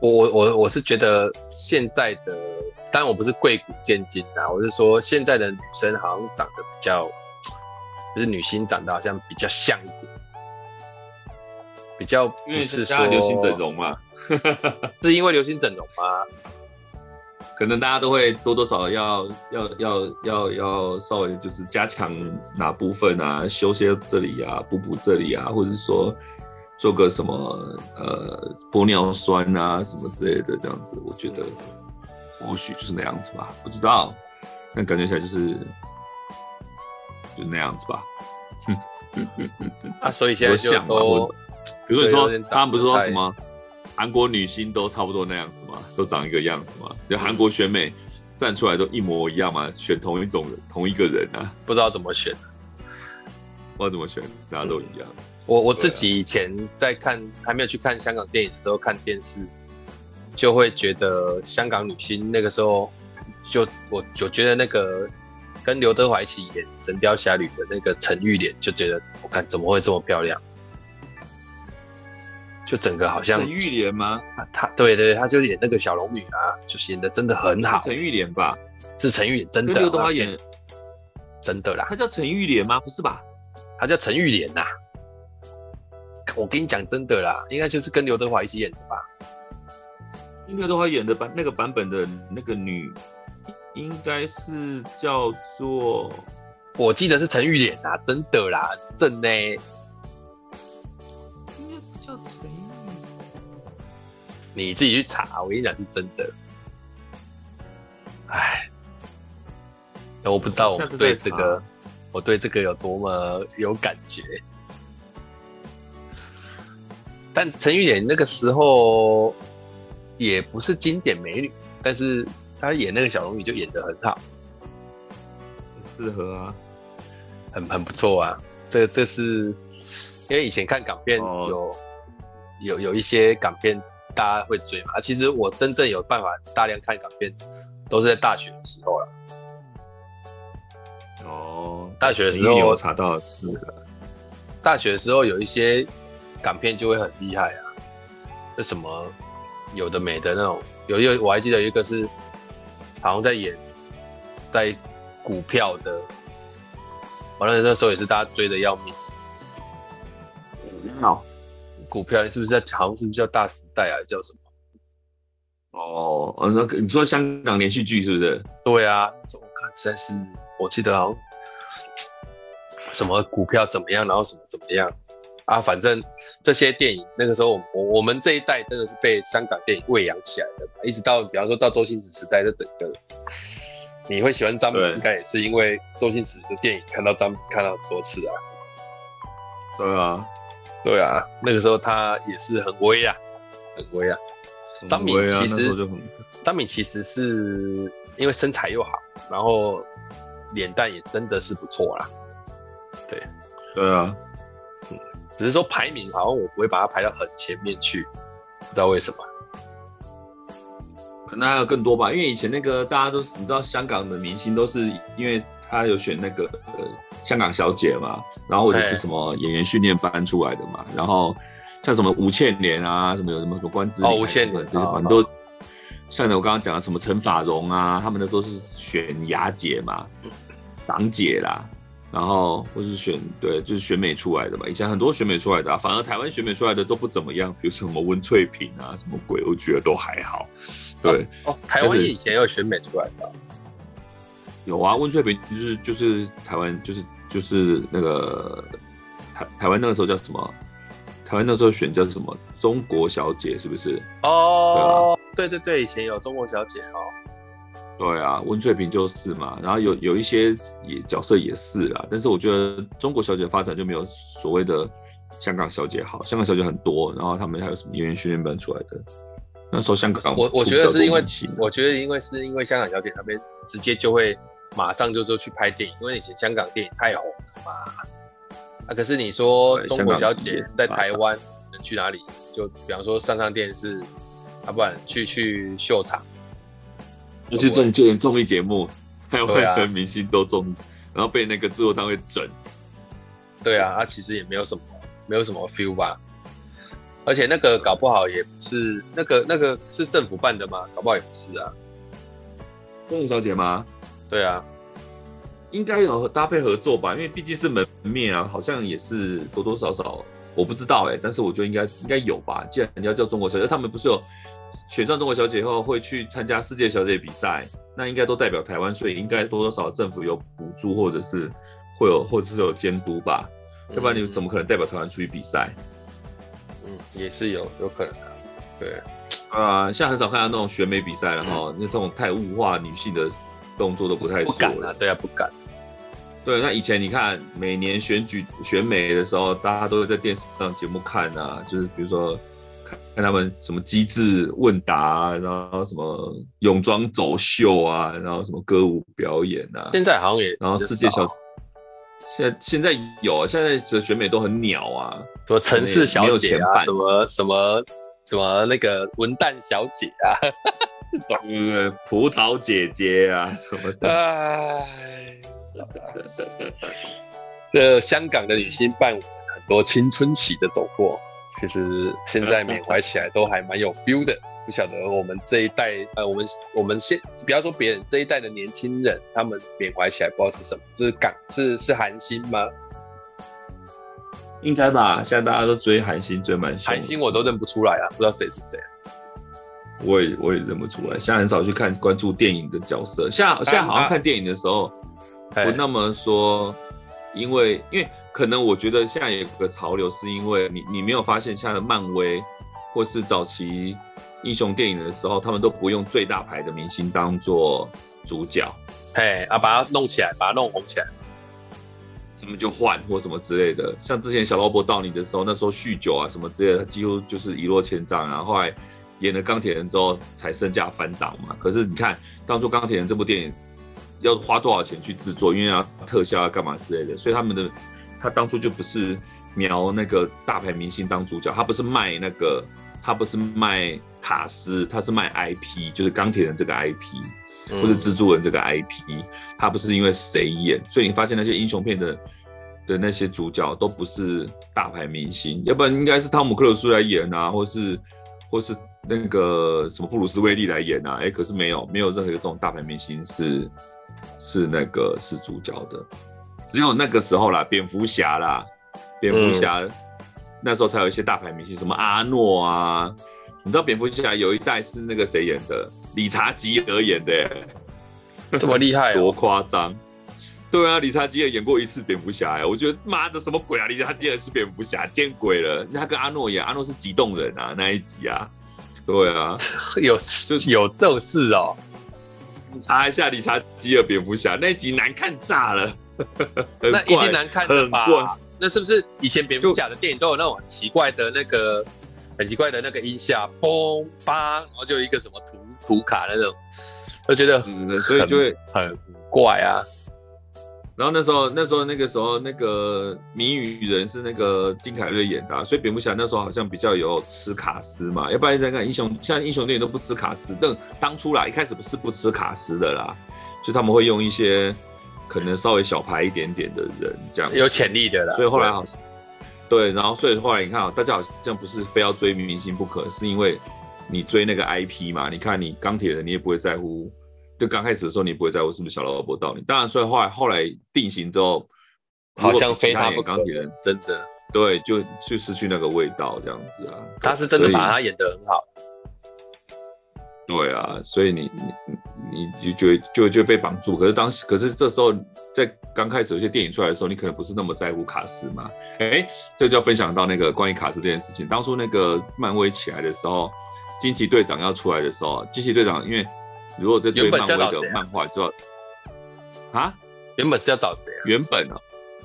我我我是觉得现在的，当然我不是贵古贱今啊，我是说现在的女生好像长得比较，就是女星长得好像比较像一点。比较不是说流行整容嘛，*laughs* 是因为流行整容吗？可能大家都会多多少少要要要要要稍微就是加强哪部分啊，修些这里啊，补补这里啊，或者是说做个什么呃玻尿酸啊什么之类的这样子，我觉得或许就是那样子吧，不知道，但感觉起来就是就那样子吧。啊，所以现在想嘛都，比如说你他们不是说什么韩国女星都差不多那样子嘛，都长一个样子嘛，就韩国选美站出来都一模一样嘛，选同一种人同一个人啊，不知道怎么选。不知道怎么选，大家都一样。我我自己以前在看还没有去看香港电影的时候，看电视就会觉得香港女星那个时候就我就觉得那个跟刘德华一起演《神雕侠侣》的那个陈玉莲，就觉得我看怎么会这么漂亮？就整个好像陈玉莲吗？啊，她对对，她就演那个小龙女啊，就演的真的很好。陈玉莲吧？是陈玉莲，真的跟刘德华演，真的啦。她叫陈玉莲吗？不是吧？她叫陈玉莲呐。我跟你讲真的啦，应该就是跟刘德华一起演的吧？刘德华演的版那个版本的那个女，应该是叫做，我记得是陈玉莲啊，真的啦，真呢。应该不叫陈玉莲。你自己去查，我跟你讲是真的。哎，我不知道我对这个，我对这个有多么有感觉。但陈玉莲那个时候也不是经典美女，但是她演那个小龙女就演得很好，很适合啊，很很不错啊。这这是因为以前看港片有、哦、有有一些港片大家会追嘛。其实我真正有办法大量看港片，都是在大学的时候了。哦，大学的时候我查到是的，大学的时候有一些。港片就会很厉害啊，这什么有的没的那种，有一个我还记得一个是好像在演在股票的，完了那时候也是大家追的要命。好，股票是不是在好像是不是叫大时代啊？叫什么？哦，那个你说香港连续剧是不是？对啊，我看实在是我记得好像什么股票怎么样，然后什么怎么样。啊，反正这些电影那个时候我，我我们这一代真的是被香港电影喂养起来的，一直到比方说到周星驰时代，这整个你会喜欢张敏，应该也是因为周星驰的电影看到张敏看到很多次啊。对啊，对啊，那个时候他也是很威啊，很威啊。张敏其实张敏其实是因为身材又好，然后脸蛋也真的是不错啦。对，对啊。只是说排名好像我不会把它排到很前面去，不知道为什么，可能还有更多吧。因为以前那个大家都你知道，香港的明星都是因为他有选那个呃香港小姐嘛，然后或者是什么演员训练班出来的嘛，然后像什么吴倩莲啊，什么有什么什么关之琳哦，吴倩莲这些反正都像我刚刚讲的什么陈法蓉啊，他们的都是选雅姐嘛，*laughs* 港姐啦。然后或是选对，就是选美出来的嘛。以前很多选美出来的啊，反而台湾选美出来的都不怎么样，比如什么温翠萍啊，什么鬼，我觉得都还好。对哦，哦，台湾以前有选美出来的，有啊，温翠萍就是就是台湾就是就是那个台台湾那个时候叫什么？台湾那时候选叫什么？中国小姐是不是？哦，对，啊、对对对，以前有中国小姐哦。对啊，温翠萍就是嘛，然后有有一些也角色也是啦，但是我觉得中国小姐发展就没有所谓的香港小姐好，香港小姐很多，然后他们还有什么演员训练班出来的，那时候香港我我觉得是因为我觉得因为是因为香港小姐那边直接就会马上就就去拍电影，因为以前香港电影太红了嘛，啊可是你说中国小姐在台湾能去哪里？就比方说上上电视，啊不然去去秀场。尤其这种综综艺节目，还有会跟明星都中，啊、然后被那个制作单位整。对啊，他其实也没有什么，没有什么 feel 吧。而且那个搞不好也不是那个那个是政府办的吗？搞不好也不是啊。中国小姐吗？对啊，应该有搭配合作吧，因为毕竟是门面啊，好像也是多多少少我不知道哎、欸，但是我觉得应该应该有吧。既然人家叫中国小姐，他们不是有选上中国小姐以后会去参加世界小姐比赛，那应该都代表台湾，所以应该多多少少政府有补助或者是会有或者是有监督吧，嗯、要不然你怎么可能代表台湾出去比赛？嗯，也是有有可能的、啊，对。啊、呃，现在很少看到那种选美比赛了哈，那这种太物化女性的动作都不太做了。不敢啊，对啊，不敢。对，那以前你看每年选举选美的时候，大家都会在电视上节目看啊，就是比如说看看他们什么机智问答啊，然后什么泳装走秀啊，然后什么歌舞表演啊。现在好像也，然后世界小，现在现在有啊，现在的选美都很鸟啊，什么城市小姐啊，什么什么。什么那个文旦小姐啊，*laughs* 这种嗯，葡萄姐姐啊，什么的。哎，这香港的女星伴很多青春期的走过，其实现在缅怀起来都还蛮有 feel 的。不晓得我们这一代，呃，我们我们先不要说别人这一代的年轻人，他们缅怀起来不知道是什么，就是港是是韩星吗？应该吧，现在大家都追韩星，追蛮凶。韩星我都认不出来啊，不知道谁是谁。我也我也认不出来，现在很少去看关注电影的角色。现在现在好像看电影的时候，不那么说，因为因为可能我觉得现在有个潮流，是因为你你没有发现，现在的漫威或是早期英雄电影的时候，他们都不用最大牌的明星当做主角，哎啊，把它弄起来，把它弄红起来。他们就换或什么之类的，像之前小劳勃道尼的时候，那时候酗酒啊什么之类的，他几乎就是一落千丈啊。后来演了钢铁人之后，才身价翻涨嘛。可是你看当初钢铁人这部电影要花多少钱去制作，因为要特效啊干嘛之类的，所以他们的他当初就不是瞄那个大牌明星当主角，他不是卖那个，他不是卖卡斯，他是卖 IP，就是钢铁人这个 IP。或者蜘蛛人这个 IP，他不是因为谁演，所以你发现那些英雄片的的那些主角都不是大牌明星，要不然应该是汤姆克鲁斯来演啊，或是或是那个什么布鲁斯威利来演啊，哎、欸，可是没有没有任何一个这种大牌明星是是那个是主角的，只有那个时候啦，蝙蝠侠啦，蝙蝠侠、嗯、那时候才有一些大牌明星，什么阿诺啊，你知道蝙蝠侠有一代是那个谁演的？理查吉尔演的，这么厉害、哦，多夸张！对啊，理查基尔演过一次蝙蝠侠，哎，我觉得妈的什么鬼啊！理查基尔是蝙蝠侠，见鬼了！他跟阿诺演，阿诺是极动人啊，那一集啊，对啊，*laughs* 有有正事哦。查一下理查基尔蝙蝠侠那一集难看炸了，*laughs* 那一定难看的吧？那是不是以前蝙蝠侠的电影都有那种奇怪的那个？很奇怪的那个音效，嘣吧，然后就有一个什么图图卡那种，我觉得，所以就会很怪啊。然后那时候，那时候那个时候那个谜语人是那个金凯瑞演的，啊，所以蝙蝠侠那时候好像比较有吃卡斯嘛。要不然再看英雄，像英雄电影都不吃卡斯，但当初啦，一开始不是不吃卡斯的啦，就他们会用一些可能稍微小牌一点点的人这样，有潜力的啦。所以后来好像。对，然后所以后来你看啊，大家好像不是非要追明星不可，是因为你追那个 IP 嘛。你看你钢铁人，你也不会在乎，就刚开始的时候你不会在乎是不是小萝卜道尼。当然，所以后来后来定型之后，好像非他不可。钢铁人真的对，就就失去那个味道这样子啊。他是真的把他演得很好。对啊，所以你你你就觉得就就被绑住。可是当时，可是这时候在刚开始有些电影出来的时候，你可能不是那么在乎卡斯嘛。哎，这就要分享到那个关于卡斯这件事情。当初那个漫威起来的时候，惊奇队长要出来的时候，惊奇队长因为如果在追漫威的漫画，就要啊，原本是要找谁啊？原本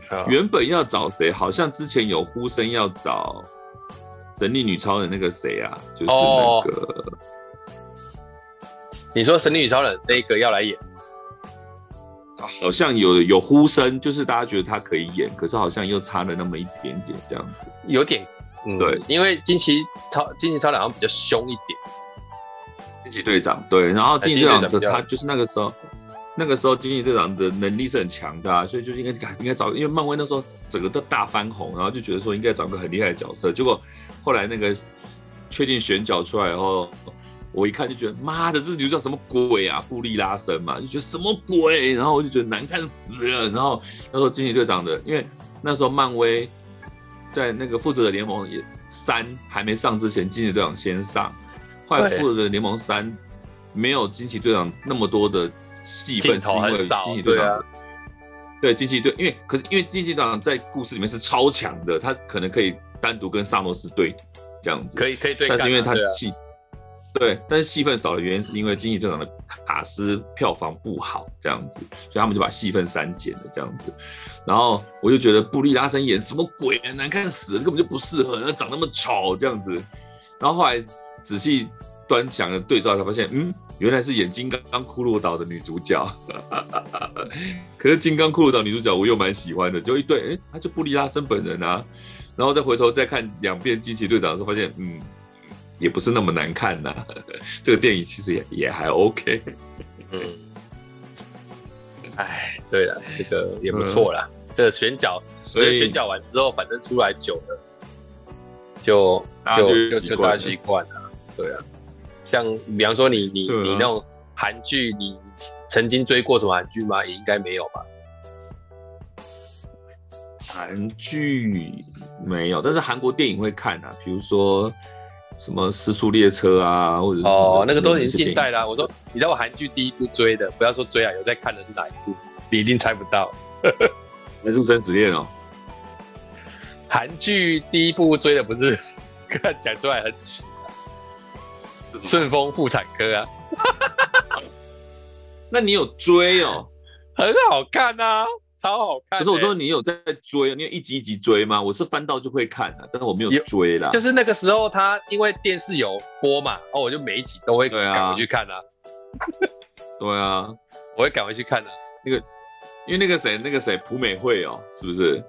啊，原本要找谁？好像之前有呼声要找神力女超人那个谁啊，就是那个。你说《神力女超人》那个要来演，好像有有呼声，就是大家觉得他可以演，可是好像又差了那么一点点这样子，有点，嗯、对，因为惊奇超惊奇超人好像比较凶一点，惊奇队长对，然后惊奇队长他就是那个时候，那个时候惊奇队长的能力是很强的、啊，所以就应该应该找，因为漫威那时候整个都大翻红，然后就觉得说应该找个很厉害的角色，结果后来那个确定选角出来以后。我一看就觉得妈的，这女叫什么鬼啊？布利拉森嘛，就觉得什么鬼？然后我就觉得难看死了。然后那时候惊奇队长的，因为那时候漫威在那个复仇者联盟也三还没上之前，惊奇队长先上，后来复仇者联盟三没有惊奇队长那么多的戏份，是因为惊奇队长。对惊奇队，因为可是因为惊奇队长在故事里面是超强的，他可能可以单独跟萨诺斯对这样子，可以可以对，但是因为他戏对，但是戏份少的原因是因为惊奇队长的卡司票房不好这样子，所以他们就把戏份删减了这样子，然后我就觉得布利拉森演什么鬼啊，难看死了，根本就不适合，那长那么丑这样子，然后后来仔细端详的对照才发现，嗯。原来是演《金刚骷髅岛》的女主角，*laughs* 可是《金刚骷髅岛》女主角我又蛮喜欢的，就一对，哎、欸，她就布利拉森本人啊，然后再回头再看两遍《惊奇队长》的时候，发现，嗯，也不是那么难看呐、啊，*laughs* 这个电影其实也也还 OK，嗯，哎，对了，这个也不错啦，嗯、这个选角，所以选角完之后，反正出来久了，就就就就大家习惯了，对啊。像比方说你你你那种韩剧，你曾经追过什么韩剧吗？也应该没有吧。韩剧没有，但是韩国电影会看啊，比如说什么《尸速列车》啊，或者是哦，那个都已经近代了。我说，你知道我韩剧第一部追的，不要说追啊，有在看的是哪一部？你一定猜不到，*laughs* 那是《生死恋》哦。韩剧第一部追的不是，看讲出来很耻。顺丰妇产科啊，*laughs* 那你有追哦？*laughs* 很好看啊，超好看、欸。可是我说你有在追，你有一集一集追吗？我是翻到就会看啊，但是我没有追啦。就是那个时候，他因为电视有播嘛，然后我就每一集都会赶回去看啊。*laughs* 对啊，我会赶回去看的、啊。那个，因为那个谁，那个谁，朴美惠哦，是不是？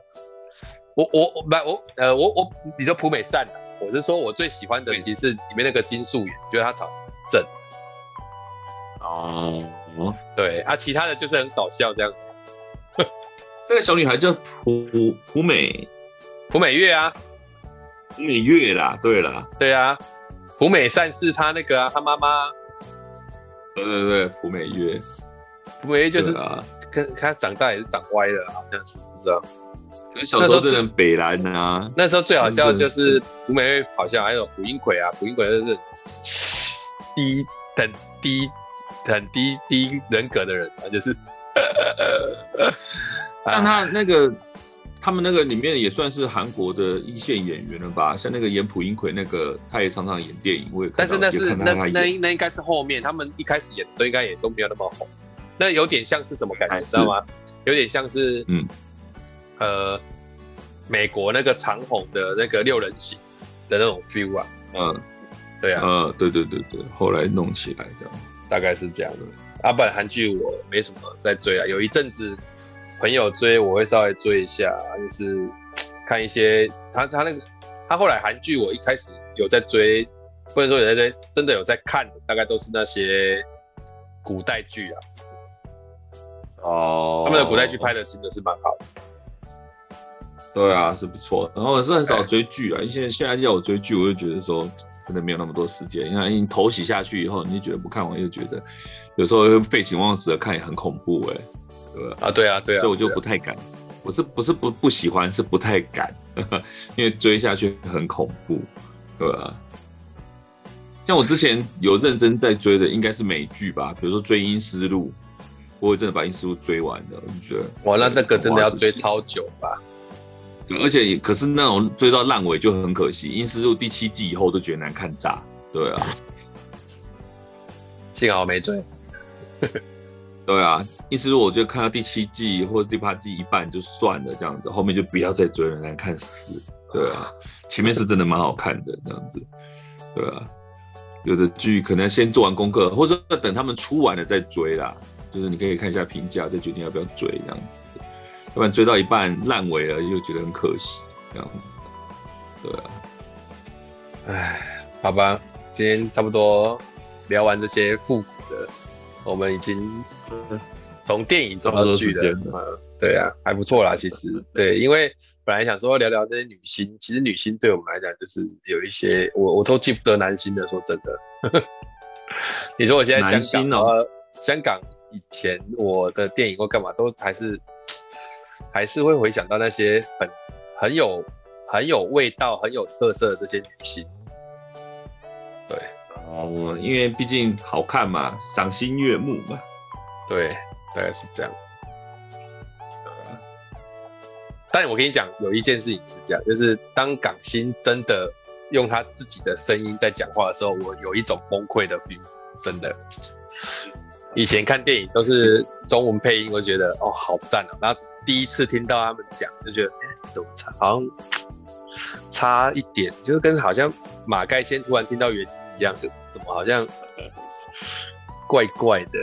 我我我不我呃我我你说朴美善啊。我是说，我最喜欢的其实是里面那个金素妍，觉得她长得正。哦，对啊，其他的就是很搞笑这样。*laughs* 那个小女孩叫朴朴美朴美月啊，朴美月啦，对啦，对啊，朴美善是她那个啊，她妈妈。对对对，朴美月，朴美月就是跟她长大也是长歪了，好像是不知道。小时候真的北蓝啊，那时候最好笑的就是朴美月好像还有朴英奎啊，朴英奎就是低很低很低低人格的人啊，就是。*laughs* 但他那个他们那个里面也算是韩国的一线演员了吧？像那个演朴英奎那个，他也常常演电影。我也但是那是那那那应该是后面他们一开始演的时候应该也都没有那么红。那有点像是什么感觉，知道吗？有点像是嗯。呃，美国那个长红的那个六人行的那种 feel 啊，嗯，对啊，嗯，对对对对，后来弄起来这样，大概是这样的。啊，不然韩剧我没什么在追啊，有一阵子朋友追，我会稍微追一下，就是 *tsk* 看一些他他那个他后来韩剧我一开始有在追，不能说有在追，真的有在看的，大概都是那些古代剧啊。哦，他们的古代剧拍的真的是蛮好的。对啊，是不错。然后我是很少追剧啊，因为现在叫我追剧，我就觉得说真的没有那么多时间。你看你头洗下去以后，你就觉得不看完又觉得有时候废寝忘食的看也很恐怖哎、欸，对吧？啊，对啊，对啊，所以我就不太敢。我是不是不不喜欢，是不太敢，*laughs* 因为追下去很恐怖，对吧？像我之前有认真在追的，应该是美剧吧，比如说追《英思路》，我会真的把《英思路》追完了，我就觉得哇，那那个真的要追超久吧？而且可是那种追到烂尾就很可惜，《阴尸路》第七季以后都觉得难看炸。对啊，幸好没追。*laughs* 对啊，《阴尸路》我就看到第七季或者第八季一半就算了，这样子后面就不要再追了，难看死。对啊，*laughs* 前面是真的蛮好看的，这样子。对啊，有的剧可能先做完功课，或者等他们出完了再追啦。就是你可以看一下评价，再决定要不要追这样子。要不然追到一半烂尾了，又觉得很可惜，这样子。对啊，唉，好吧，今天差不多聊完这些复古的，我们已经从电影中到剧了。嗯，对啊，还不错啦，其实。对，因为本来想说聊聊这些女星，其实女星对我们来讲就是有一些，我我都记不得男星的。说真的，*laughs* 你说我现在香港，哦、香港以前我的电影或干嘛都还是。还是会回想到那些很很有很有味道、很有特色的这些女性。对，哦，因为毕竟好看嘛，赏心悦目嘛。对，大概是这样。但我跟你讲，有一件事情是这样，就是当港星真的用他自己的声音在讲话的时候，我有一种崩溃的 feel，真的。以前看电影都是中文配音，我觉得哦好赞哦，然后第一次听到他们讲，就觉得哎怎么差，好像差一点，就是跟好像马盖先突然听到原音一样，就怎么好像怪怪的。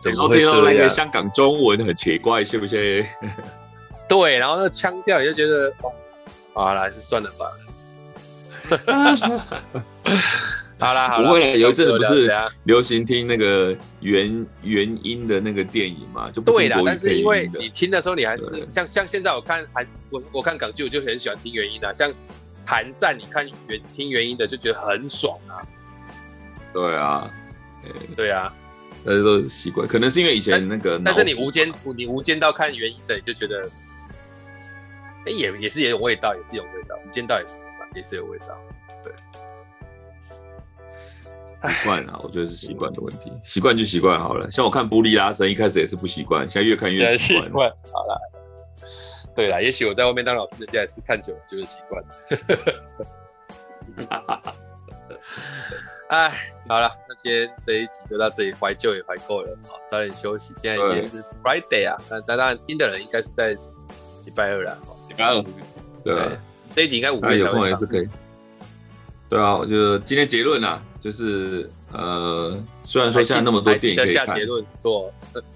怎么会这样？听到那个香港中文很奇怪，是不是？*laughs* 对，然后那个腔调，你就觉得，哦，好啦，还是算了吧。*laughs* 好啦，好啦，不会啦，有一阵子不是流行听那个原原音的那个电影嘛？就不对啦，但是因为你听的时候，你还是像像现在我看韩我我看港剧，我就很喜欢听原音的，像韩战，你看原听原音的就觉得很爽啊。对啊，对啊。大家都习惯，可能是因为以前那个但，但是你无间你无间道看原音的，你就觉得，哎、欸，也也是也有味道，也是有味道。无间道也是也是有味道，对。习惯啊，我觉得是习惯的问题，习惯就习惯好了。像我看布利拉森，一开始也是不习惯，现在越看越习惯。好了，对了，也许我在外面当老师，人家也是看久了就是习惯。*laughs* 哎，好了，那今天这一集就到这里，怀旧也怀够了，好，早点休息。今天已经是 Friday 啊，那当然听的人应该是在礼拜二了，礼拜二，对，这一集应该五月有空也是可以。对啊，我就今天结论啊，就是呃，虽然说现在那么多电影可以看，下结论做，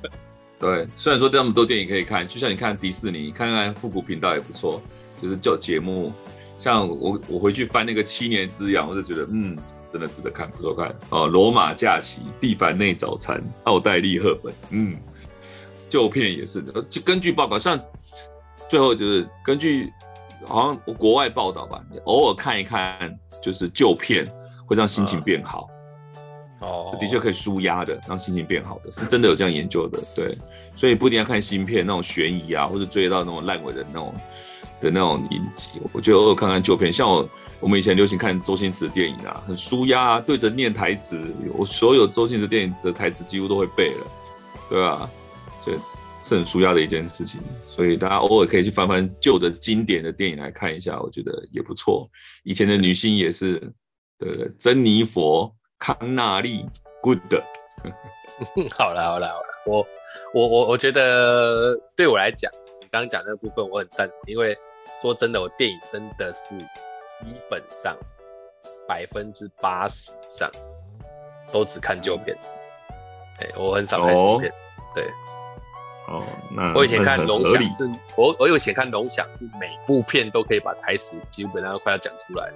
*laughs* 对，虽然说那么多电影可以看，就像你看迪士尼，看看复古频道也不错，就是旧节目。像我，我回去翻那个《七年之痒》，我就觉得，嗯，真的值得看，不错看哦。《罗马假期》《蒂凡内早餐》《奥黛丽·赫本》，嗯，旧片也是的。就根据报告，像最后就是根据好像国外报道吧，偶尔看一看就是旧片，会让心情变好。哦，这的确可以舒压的，让心情变好的，是真的有这样研究的。对，所以不一定要看芯片，那种悬疑啊，或者追到那种烂尾的那种。的那种影集，我觉得偶尔看看旧片，像我我们以前流行看周星驰的电影啊，很舒压啊，对着念台词，我所有周星驰电影的台词几乎都会背了，对吧？所以是很舒压的一件事情，所以大家偶尔可以去翻翻旧的经典的电影来看一下，我觉得也不错。以前的女星也是，对，珍妮佛、康纳利，good。*laughs* 好了好了好了，我我我我觉得对我来讲，你刚刚讲那个部分我很赞同，因为。说真的，我电影真的是基本上百分之八十以上都只看旧片，对，我很少看新片。哦、对，哦，那我以前看龙翔是，我我以前看龙翔是每部片都可以把台词基本上快要讲出来了。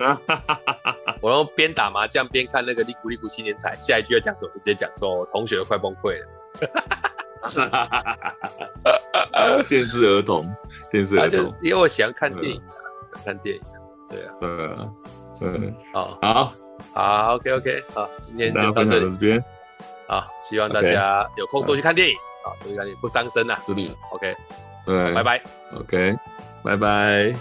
*laughs* 我然后边打麻将边看那个《利古利古新年彩》，下一句要讲什么，直接讲说，我同学都快崩溃了。电视儿童，电视儿童，因为我喜欢看电影，看电影，对啊，嗯嗯，好，好，好，OK OK，好，今天就到这里，好，希望大家有空多去看电影，好，多去看电影不伤身呐，，OK，对，拜拜，OK，拜拜。